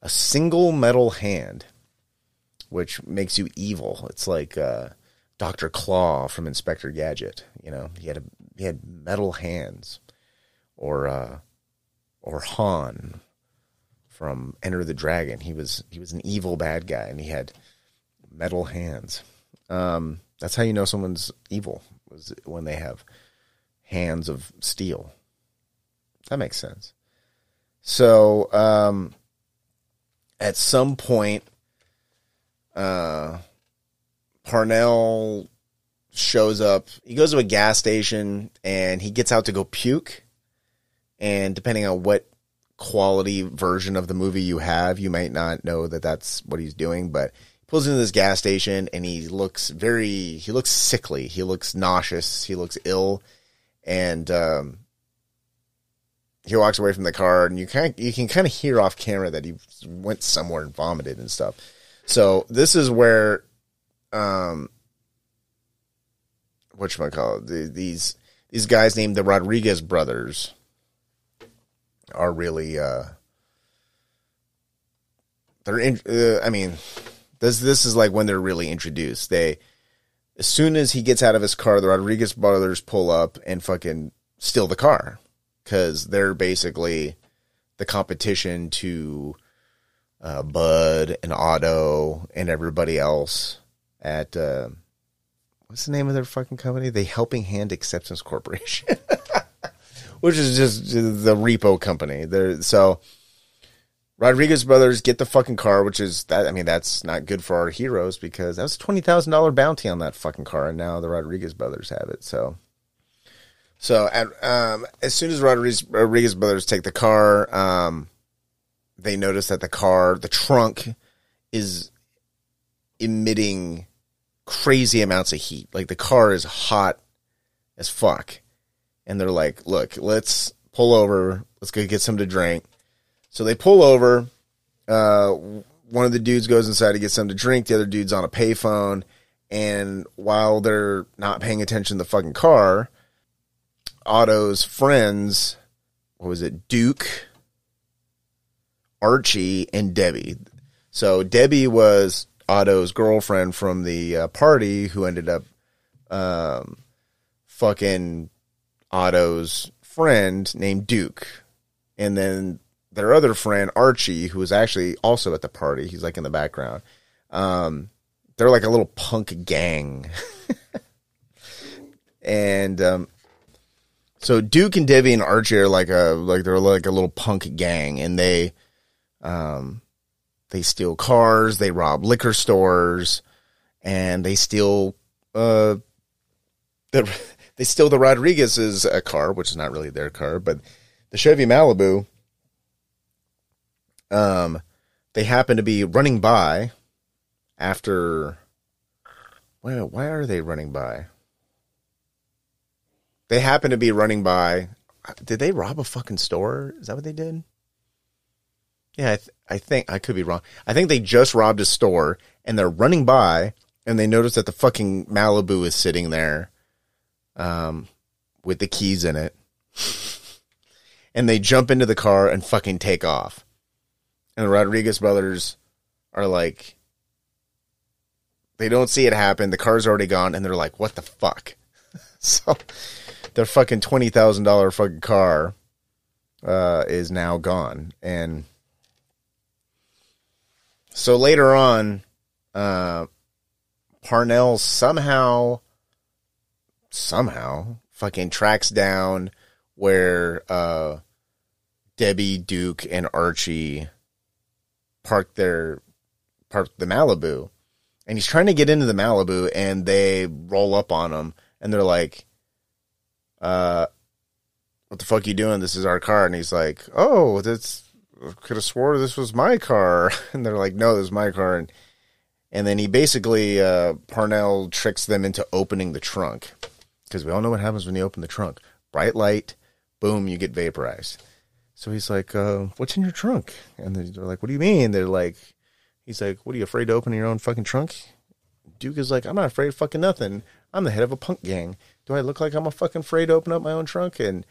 Speaker 1: a single metal hand, which makes you evil. It's like uh, Doctor Claw from Inspector Gadget. You know, he had a he had metal hands, or uh, or Han from Enter the Dragon. He was he was an evil bad guy, and he had metal hands. Um, that's how you know someone's evil was when they have hands of steel. That makes sense. So, um, at some point, uh, Parnell shows up. He goes to a gas station and he gets out to go puke. And depending on what quality version of the movie you have, you might not know that that's what he's doing. But he pulls into this gas station and he looks very, he looks sickly. He looks nauseous. He looks ill. And, um, he walks away from the car and you can you can kind of hear off camera that he went somewhere and vomited and stuff. So this is where um what you call it the, these these guys named the Rodriguez brothers are really uh they're in uh, I mean this this is like when they're really introduced. They as soon as he gets out of his car, the Rodriguez brothers pull up and fucking steal the car because they're basically the competition to uh, Bud and Otto and everybody else at uh, what's the name of their fucking company? The Helping Hand Acceptance Corporation, which is just the repo company. There, so Rodriguez brothers get the fucking car, which is that. I mean, that's not good for our heroes because that was a twenty thousand dollar bounty on that fucking car, and now the Rodriguez brothers have it. So so at, um, as soon as Rodriguez, Rodriguez brothers take the car, um, they notice that the car, the trunk, is emitting crazy amounts of heat. Like the car is hot as fuck, and they're like, "Look, let's pull over. Let's go get some to drink." So they pull over. Uh, one of the dudes goes inside to get some to drink. The other dude's on a payphone, and while they're not paying attention to the fucking car Otto's friends, what was it, Duke, Archie, and Debbie. So Debbie was Otto's girlfriend from the uh, party who ended up um, fucking Otto's friend named Duke. And then their other friend, Archie, who was actually also at the party, he's like in the background. Um, they're like a little punk gang. and um, so Duke and Debbie and Archie are like a like they're like a little punk gang, and they um they steal cars, they rob liquor stores, and they steal uh they steal the Rodriguez's uh, car, which is not really their car, but the Chevy Malibu. Um, they happen to be running by after. Why, why are they running by? They happen to be running by. Did they rob a fucking store? Is that what they did? Yeah, I, th- I think I could be wrong. I think they just robbed a store and they're running by and they notice that the fucking Malibu is sitting there, um, with the keys in it. and they jump into the car and fucking take off. And the Rodriguez brothers are like, they don't see it happen. The car's already gone, and they're like, "What the fuck?" so their fucking twenty thousand dollar fucking car uh, is now gone, and so later on, uh, Parnell somehow somehow fucking tracks down where uh, Debbie, Duke, and Archie parked their parked the Malibu, and he's trying to get into the Malibu, and they roll up on him, and they're like, uh, what the fuck you doing? This is our car. And he's like, oh, that's, could have swore this was my car. And they're like, no, this is my car. And, and then he basically, uh, Parnell tricks them into opening the trunk. Because we all know what happens when you open the trunk. Bright light, boom, you get vaporized. So he's like, uh, what's in your trunk? And they're like, what do you mean? They're like, he's like, what are you afraid to open your own fucking trunk? Duke is like, I'm not afraid of fucking nothing. I'm the head of a punk gang do I look like I'm a fucking afraid to open up my own trunk? And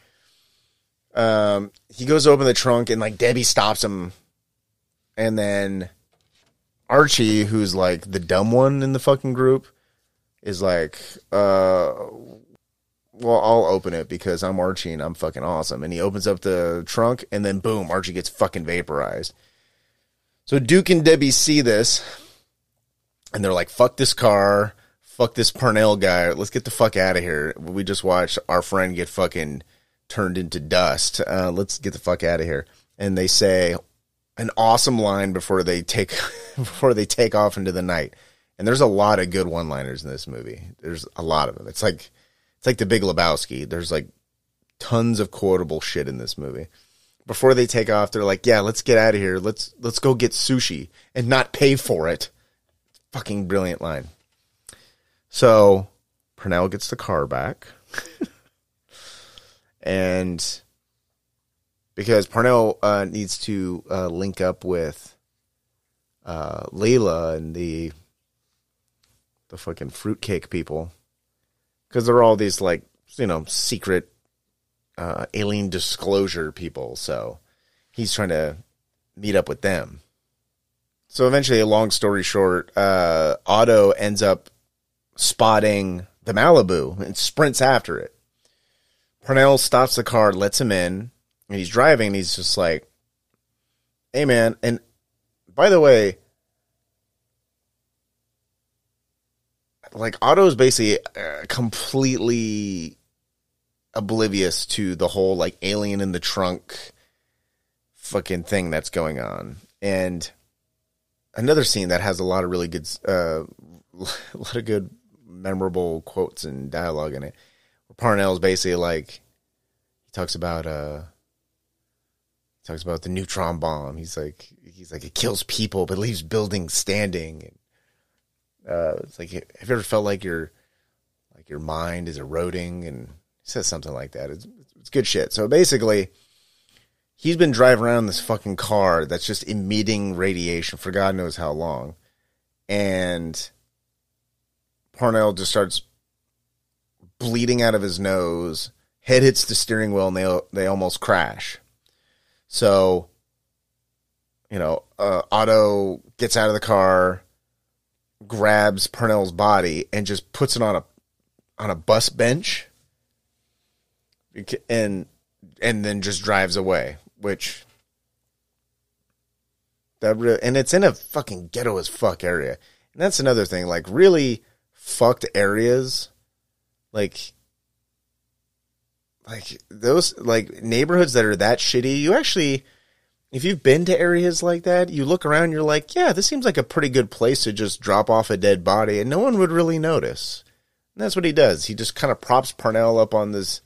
Speaker 1: um, he goes open the trunk, and like Debbie stops him, and then Archie, who's like the dumb one in the fucking group, is like, uh, well, I'll open it because I'm Archie and I'm fucking awesome. And he opens up the trunk, and then boom, Archie gets fucking vaporized. So Duke and Debbie see this and they're like, fuck this car, fuck this Parnell guy, let's get the fuck out of here. We just watched our friend get fucking turned into dust. Uh, let's get the fuck out of here. And they say an awesome line before they take before they take off into the night. And there's a lot of good one-liners in this movie. There's a lot of them. It's like it's like the Big Lebowski. There's like tons of quotable shit in this movie before they take off, they're like, "Yeah, let's get out of here. Let's let's go get sushi and not pay for it." Fucking brilliant line. So, Parnell gets the car back, and because Parnell uh, needs to uh, link up with uh, Layla and the the fucking fruitcake people, because they're all these like you know secret uh, alien disclosure people. So he's trying to meet up with them. So eventually, a long story short, uh, Otto ends up spotting the Malibu and sprints after it. Parnell stops the car, lets him in, and he's driving. And he's just like, "Hey, man!" And by the way, like Otto's basically uh, completely oblivious to the whole like alien in the trunk fucking thing that's going on. And another scene that has a lot of really good, uh, a lot of good, memorable quotes and dialogue in it. Where Parnell's basically like, he talks about, uh, talks about the neutron bomb. He's like, he's like, it kills people, but leaves buildings standing. And, uh, it's like, have you ever felt like your, like your mind is eroding and he says something like that. It's, it's good shit. So basically, he's been driving around this fucking car that's just emitting radiation for God knows how long. And Parnell just starts bleeding out of his nose. Head hits the steering wheel and they they almost crash. So, you know, uh, Otto gets out of the car, grabs Parnell's body, and just puts it on a on a bus bench and and then just drives away, which that really and it's in a fucking ghetto as fuck area. And that's another thing, like really fucked areas, like like those like neighborhoods that are that shitty. You actually, if you've been to areas like that, you look around, you're like, yeah, this seems like a pretty good place to just drop off a dead body, and no one would really notice. And that's what he does. He just kind of props Parnell up on this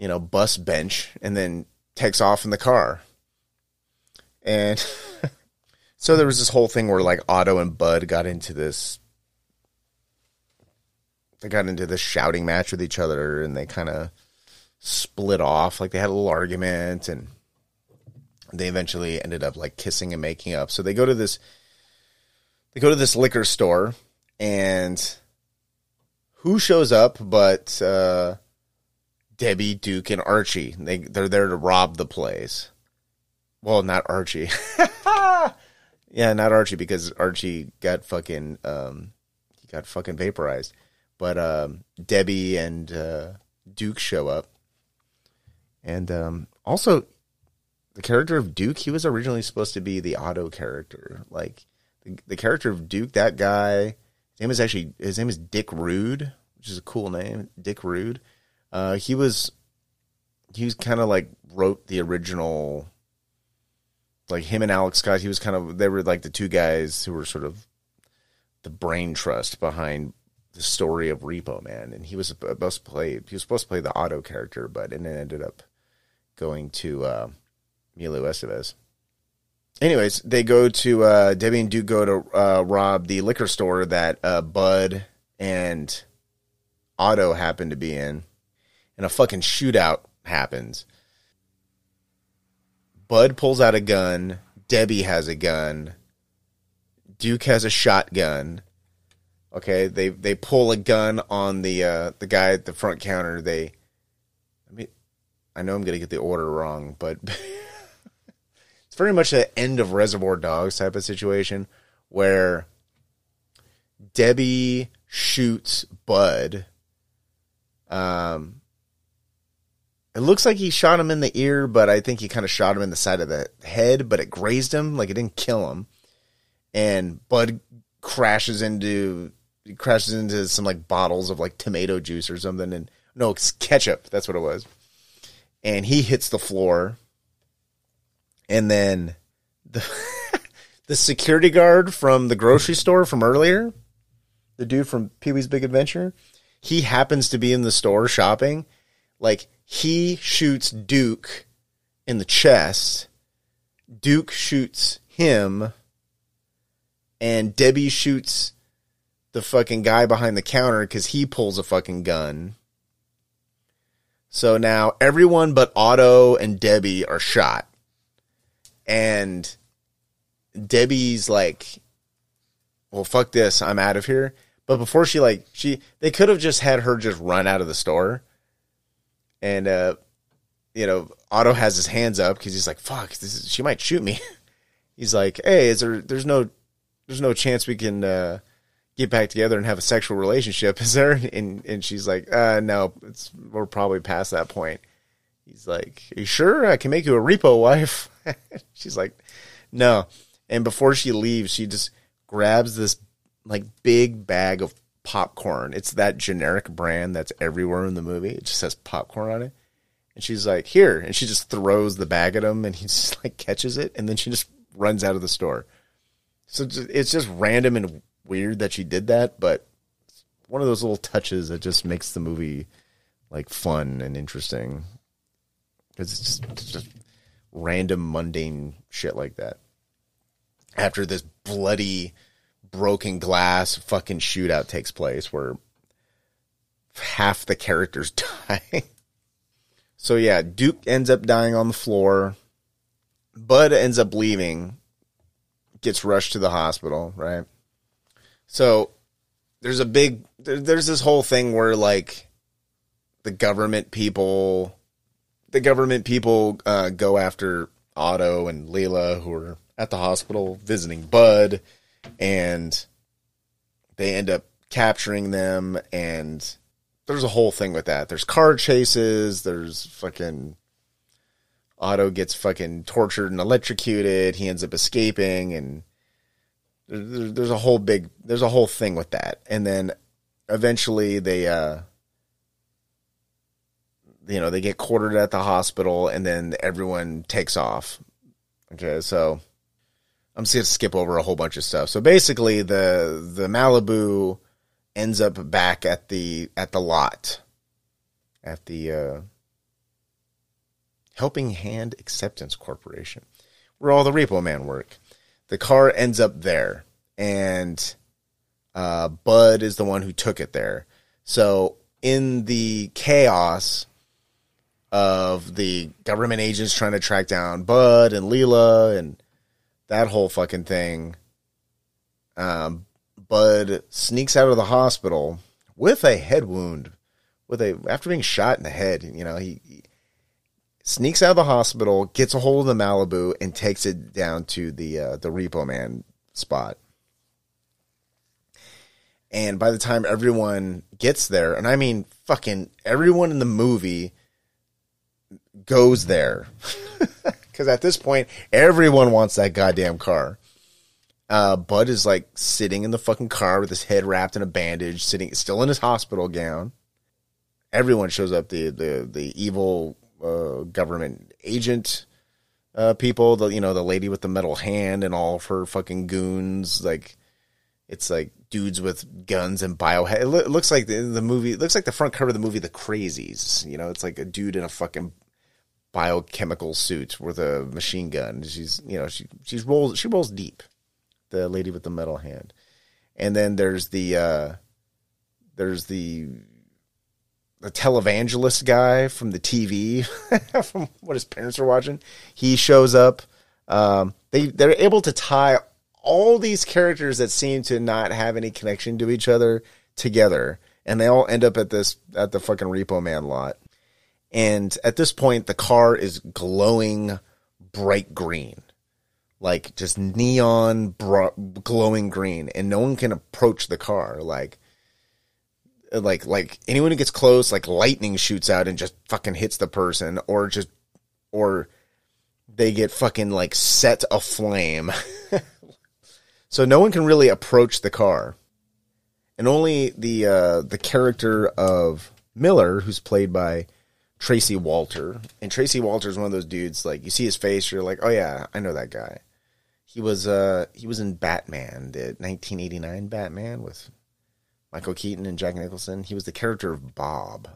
Speaker 1: you know, bus bench and then takes off in the car. And so there was this whole thing where like Otto and Bud got into this they got into this shouting match with each other and they kind of split off like they had a little argument and they eventually ended up like kissing and making up. So they go to this they go to this liquor store and who shows up but uh Debbie, Duke, and Archie. They they're there to rob the place. Well, not Archie. yeah, not Archie because Archie got fucking um he got fucking vaporized. But um Debbie and uh, Duke show up. And um also the character of Duke, he was originally supposed to be the Otto character. Like the, the character of Duke, that guy, his name is actually his name is Dick Rude, which is a cool name, Dick Rude uh, he was he was kind of like wrote the original like him and Alex Cox. He was kind of they were like the two guys who were sort of the brain trust behind the story of Repo Man, and he was supposed to play he was supposed to play the Otto character, but it ended up going to uh, Emilio Estevez. Anyways, they go to uh, Debbie and Duke go to uh, rob the liquor store that uh, Bud and Otto happen to be in and a fucking shootout happens. Bud pulls out a gun. Debbie has a gun. Duke has a shotgun. Okay, they they pull a gun on the uh, the guy at the front counter. They, I mean, I know I'm gonna get the order wrong, but very much the end of Reservoir Dogs type of situation where Debbie shoots Bud. Um, it looks like he shot him in the ear, but I think he kind of shot him in the side of the head, but it grazed him, like it didn't kill him. And Bud crashes into he crashes into some like bottles of like tomato juice or something, and no, it's ketchup. That's what it was. And he hits the floor, and then the the security guard from the grocery store from earlier, the dude from Pee Wee's Big Adventure, he happens to be in the store shopping. Like he shoots Duke in the chest. Duke shoots him. And Debbie shoots the fucking guy behind the counter because he pulls a fucking gun. So now everyone but Otto and Debbie are shot. And Debbie's like, well, fuck this. I'm out of here. But before she like she they could have just had her just run out of the store. And uh you know, Otto has his hands up because he's like, fuck, this is, she might shoot me. he's like, hey, is there there's no there's no chance we can uh get back together and have a sexual relationship, is there? And and she's like, uh no, it's we're probably past that point. He's like, you sure I can make you a repo wife? she's like, No. And before she leaves, she just grabs this like big bag of popcorn. It's that generic brand that's everywhere in the movie. It just says popcorn on it. And she's like, "Here," and she just throws the bag at him, and he just like catches it, and then she just runs out of the store. So it's just random and weird that she did that, but one of those little touches that just makes the movie like fun and interesting because it's just, it's just random mundane shit like that. After this bloody broken glass fucking shootout takes place where half the characters die. so yeah, Duke ends up dying on the floor. Bud ends up leaving, gets rushed to the hospital, right? So there's a big there's this whole thing where like the government people the government people uh, go after Otto and Leila who are at the hospital visiting Bud and they end up capturing them and there's a whole thing with that. There's car chases, there's fucking Otto gets fucking tortured and electrocuted, he ends up escaping and there's a whole big there's a whole thing with that. And then eventually they uh you know, they get quartered at the hospital and then everyone takes off. Okay, so I'm just gonna skip over a whole bunch of stuff. So basically, the the Malibu ends up back at the at the lot at the uh, Helping Hand Acceptance Corporation, where all the Repo Man work. The car ends up there, and uh, Bud is the one who took it there. So in the chaos of the government agents trying to track down Bud and Leila and that whole fucking thing. Um, Bud sneaks out of the hospital with a head wound, with a after being shot in the head. You know, he, he sneaks out of the hospital, gets a hold of the Malibu, and takes it down to the uh, the Repo Man spot. And by the time everyone gets there, and I mean fucking everyone in the movie goes there. because at this point, everyone wants that goddamn car. Uh, Bud is like sitting in the fucking car with his head wrapped in a bandage, sitting still in his hospital gown. Everyone shows up. The the the evil uh, government agent uh, people. The you know the lady with the metal hand and all of her fucking goons. Like it's like dudes with guns and bio. It, lo- it looks like the, the movie. It looks like the front cover of the movie The Crazies. You know, it's like a dude in a fucking biochemical suit with a machine gun. She's you know she she's rolls she rolls deep. The lady with the metal hand, and then there's the uh, there's the the televangelist guy from the TV from what his parents are watching. He shows up. Um, they they're able to tie all these characters that seem to not have any connection to each other together, and they all end up at this at the fucking Repo Man lot. And at this point, the car is glowing bright green, like just neon glowing green, and no one can approach the car. Like like like anyone who gets close, like lightning shoots out and just fucking hits the person, or just or they get fucking like set aflame. so no one can really approach the car, and only the uh, the character of Miller, who's played by Tracy Walter, and Tracy Walter is one of those dudes like you see his face, you're like, oh yeah, I know that guy. He was uh he was in Batman, the 1989 Batman with Michael Keaton and Jack Nicholson. He was the character of Bob.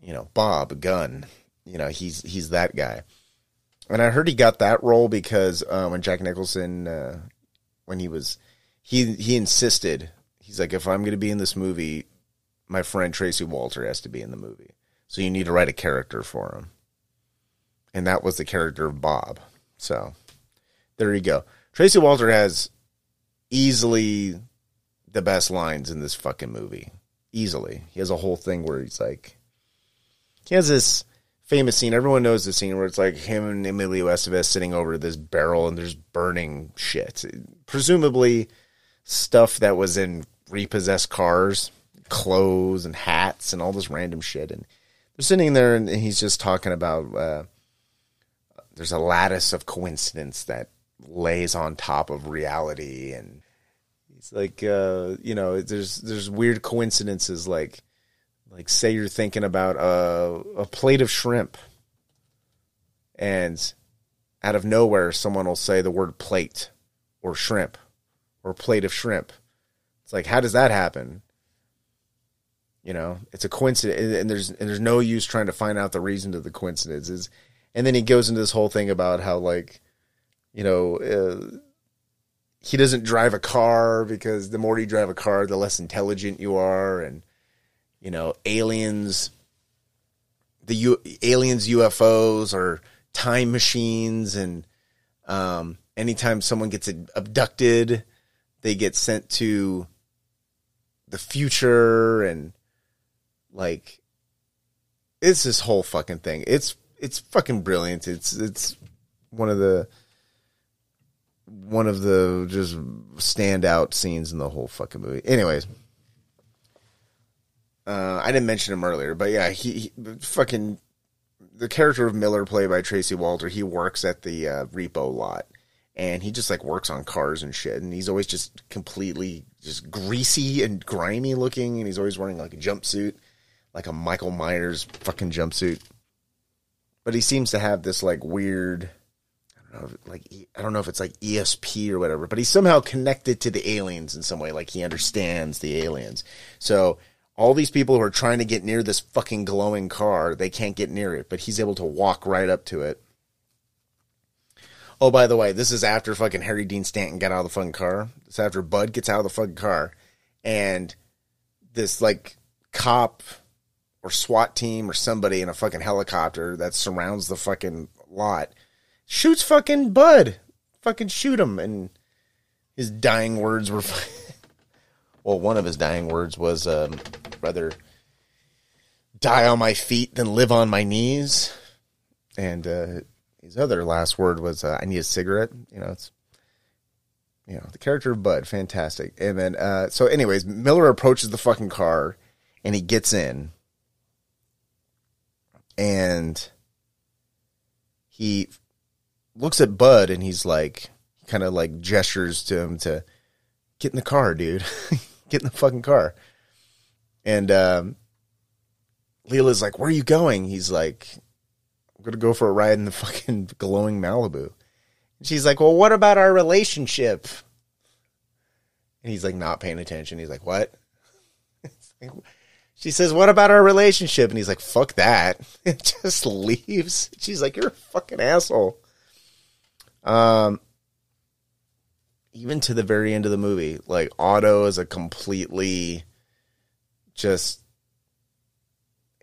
Speaker 1: You know, Bob Gunn. You know, he's he's that guy. And I heard he got that role because uh, when Jack Nicholson, uh, when he was, he he insisted. He's like, if I'm going to be in this movie, my friend Tracy Walter has to be in the movie. So you need to write a character for him. And that was the character of Bob. So there you go. Tracy Walter has easily the best lines in this fucking movie. Easily. He has a whole thing where he's like, he has this famous scene. Everyone knows the scene where it's like him and Emilio Estevez sitting over this barrel and there's burning shit. Presumably stuff that was in repossessed cars, clothes and hats and all this random shit. And they're sitting there and he's just talking about uh, there's a lattice of coincidence that lays on top of reality. And it's like uh, you know there's there's weird coincidences. Like like say you're thinking about a, a plate of shrimp and out of nowhere someone will say the word plate or shrimp or plate of shrimp. It's like how does that happen you know it's a coincidence and there's and there's no use trying to find out the reason to the coincidences and then he goes into this whole thing about how like you know, uh, he doesn't drive a car because the more you drive a car, the less intelligent you are, and you know, aliens, the U- aliens, UFOs are time machines, and um, anytime someone gets abducted, they get sent to the future, and like, it's this whole fucking thing. It's it's fucking brilliant. It's it's one of the one of the just standout scenes in the whole fucking movie. Anyways, uh, I didn't mention him earlier, but yeah, he, he, fucking the character of Miller, played by Tracy Walter, he works at the uh, repo lot, and he just like works on cars and shit, and he's always just completely just greasy and grimy looking, and he's always wearing like a jumpsuit, like a Michael Myers fucking jumpsuit. But he seems to have this like weird, I don't know, like I don't know if it's like ESP or whatever, but he's somehow connected to the aliens in some way. Like he understands the aliens. So all these people who are trying to get near this fucking glowing car, they can't get near it, but he's able to walk right up to it. Oh, by the way, this is after fucking Harry Dean Stanton got out of the fucking car. It's after Bud gets out of the fucking car, and this like cop or SWAT team or somebody in a fucking helicopter that surrounds the fucking lot shoots fucking Bud. Fucking shoot him. And his dying words were. well, one of his dying words was um, rather die on my feet than live on my knees. And uh, his other last word was, uh, I need a cigarette. You know, it's, you know, the character of Bud, fantastic. And then, uh, so, anyways, Miller approaches the fucking car and he gets in. And he looks at Bud and he's like, kind of like gestures to him to get in the car, dude. get in the fucking car. And um, Leila's like, where are you going? He's like, I'm going to go for a ride in the fucking glowing Malibu. And she's like, well, what about our relationship? And he's like, not paying attention. He's like, what? she says, what about our relationship? And he's like, fuck that. And just leaves. She's like, you're a fucking asshole. Um, even to the very end of the movie, like Otto is a completely just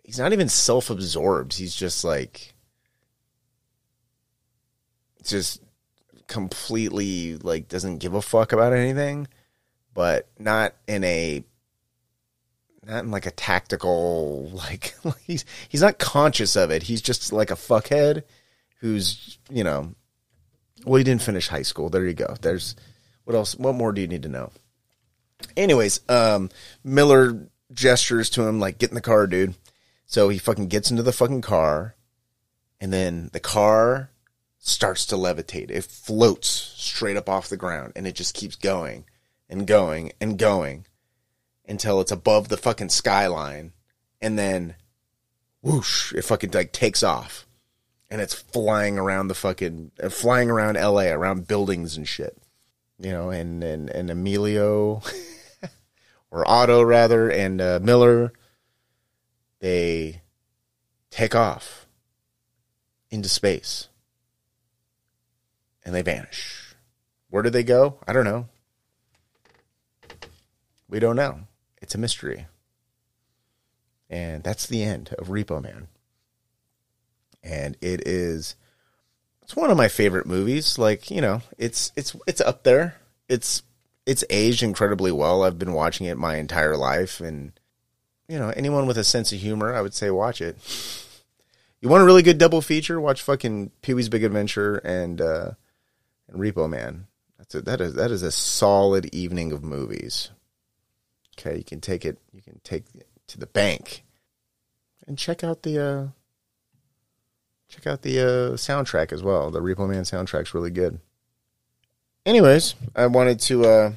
Speaker 1: he's not even self-absorbed. He's just like just completely like doesn't give a fuck about anything, but not in a not in like a tactical like he's he's not conscious of it. He's just like a fuckhead who's, you know, well, he didn't finish high school. There you go. There's what else? What more do you need to know? Anyways, um, Miller gestures to him like, "Get in the car, dude." So he fucking gets into the fucking car, and then the car starts to levitate. It floats straight up off the ground, and it just keeps going and going and going until it's above the fucking skyline, and then whoosh, it fucking like takes off, and it's flying around the fucking uh, flying around L.A. around buildings and shit, you know, and and and Emilio or Otto rather, and uh, Miller, they take off into space, and they vanish. Where do they go? I don't know. We don't know. It's a mystery. And that's the end of Repo Man. And it is it's one of my favorite movies. Like, you know, it's it's it's up there. It's it's aged incredibly well. I've been watching it my entire life and you know, anyone with a sense of humor, I would say watch it. You want a really good double feature? Watch fucking Pee Wee's Big Adventure and uh and Repo Man. That's a, that is that is a solid evening of movies. Okay, you can take it. You can take it to the bank and check out the uh, check out the uh, soundtrack as well. The Repo Man soundtrack's really good. Anyways, I wanted to uh,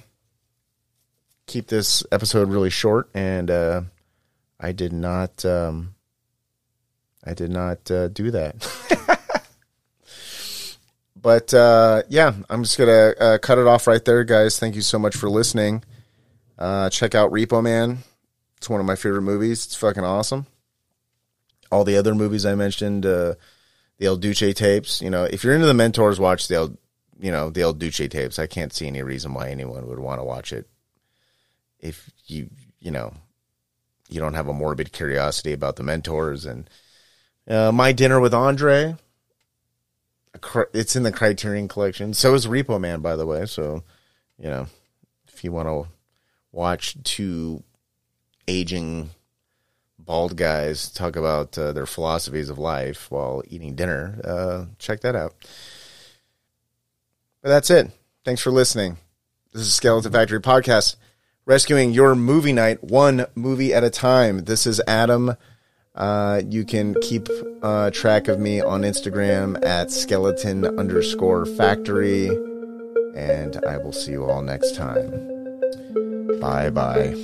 Speaker 1: keep this episode really short, and uh, I did not. Um, I did not uh, do that. but uh, yeah, I'm just gonna uh, cut it off right there, guys. Thank you so much for listening. Uh, check out Repo Man. It's one of my favorite movies. It's fucking awesome. All the other movies I mentioned, uh, the El Duce tapes. You know, if you're into the mentors, watch the El, you know, the El Duce tapes. I can't see any reason why anyone would want to watch it. If you, you know, you don't have a morbid curiosity about the mentors and uh, my dinner with Andre. It's in the Criterion Collection. So is Repo Man, by the way. So, you know, if you want to watch two aging bald guys talk about uh, their philosophies of life while eating dinner, uh, check that out. But that's it. Thanks for listening. This is Skeleton Factory Podcast, rescuing your movie night one movie at a time. This is Adam. Uh, you can keep uh, track of me on Instagram at skeleton underscore factory. And I will see you all next time. Bye bye.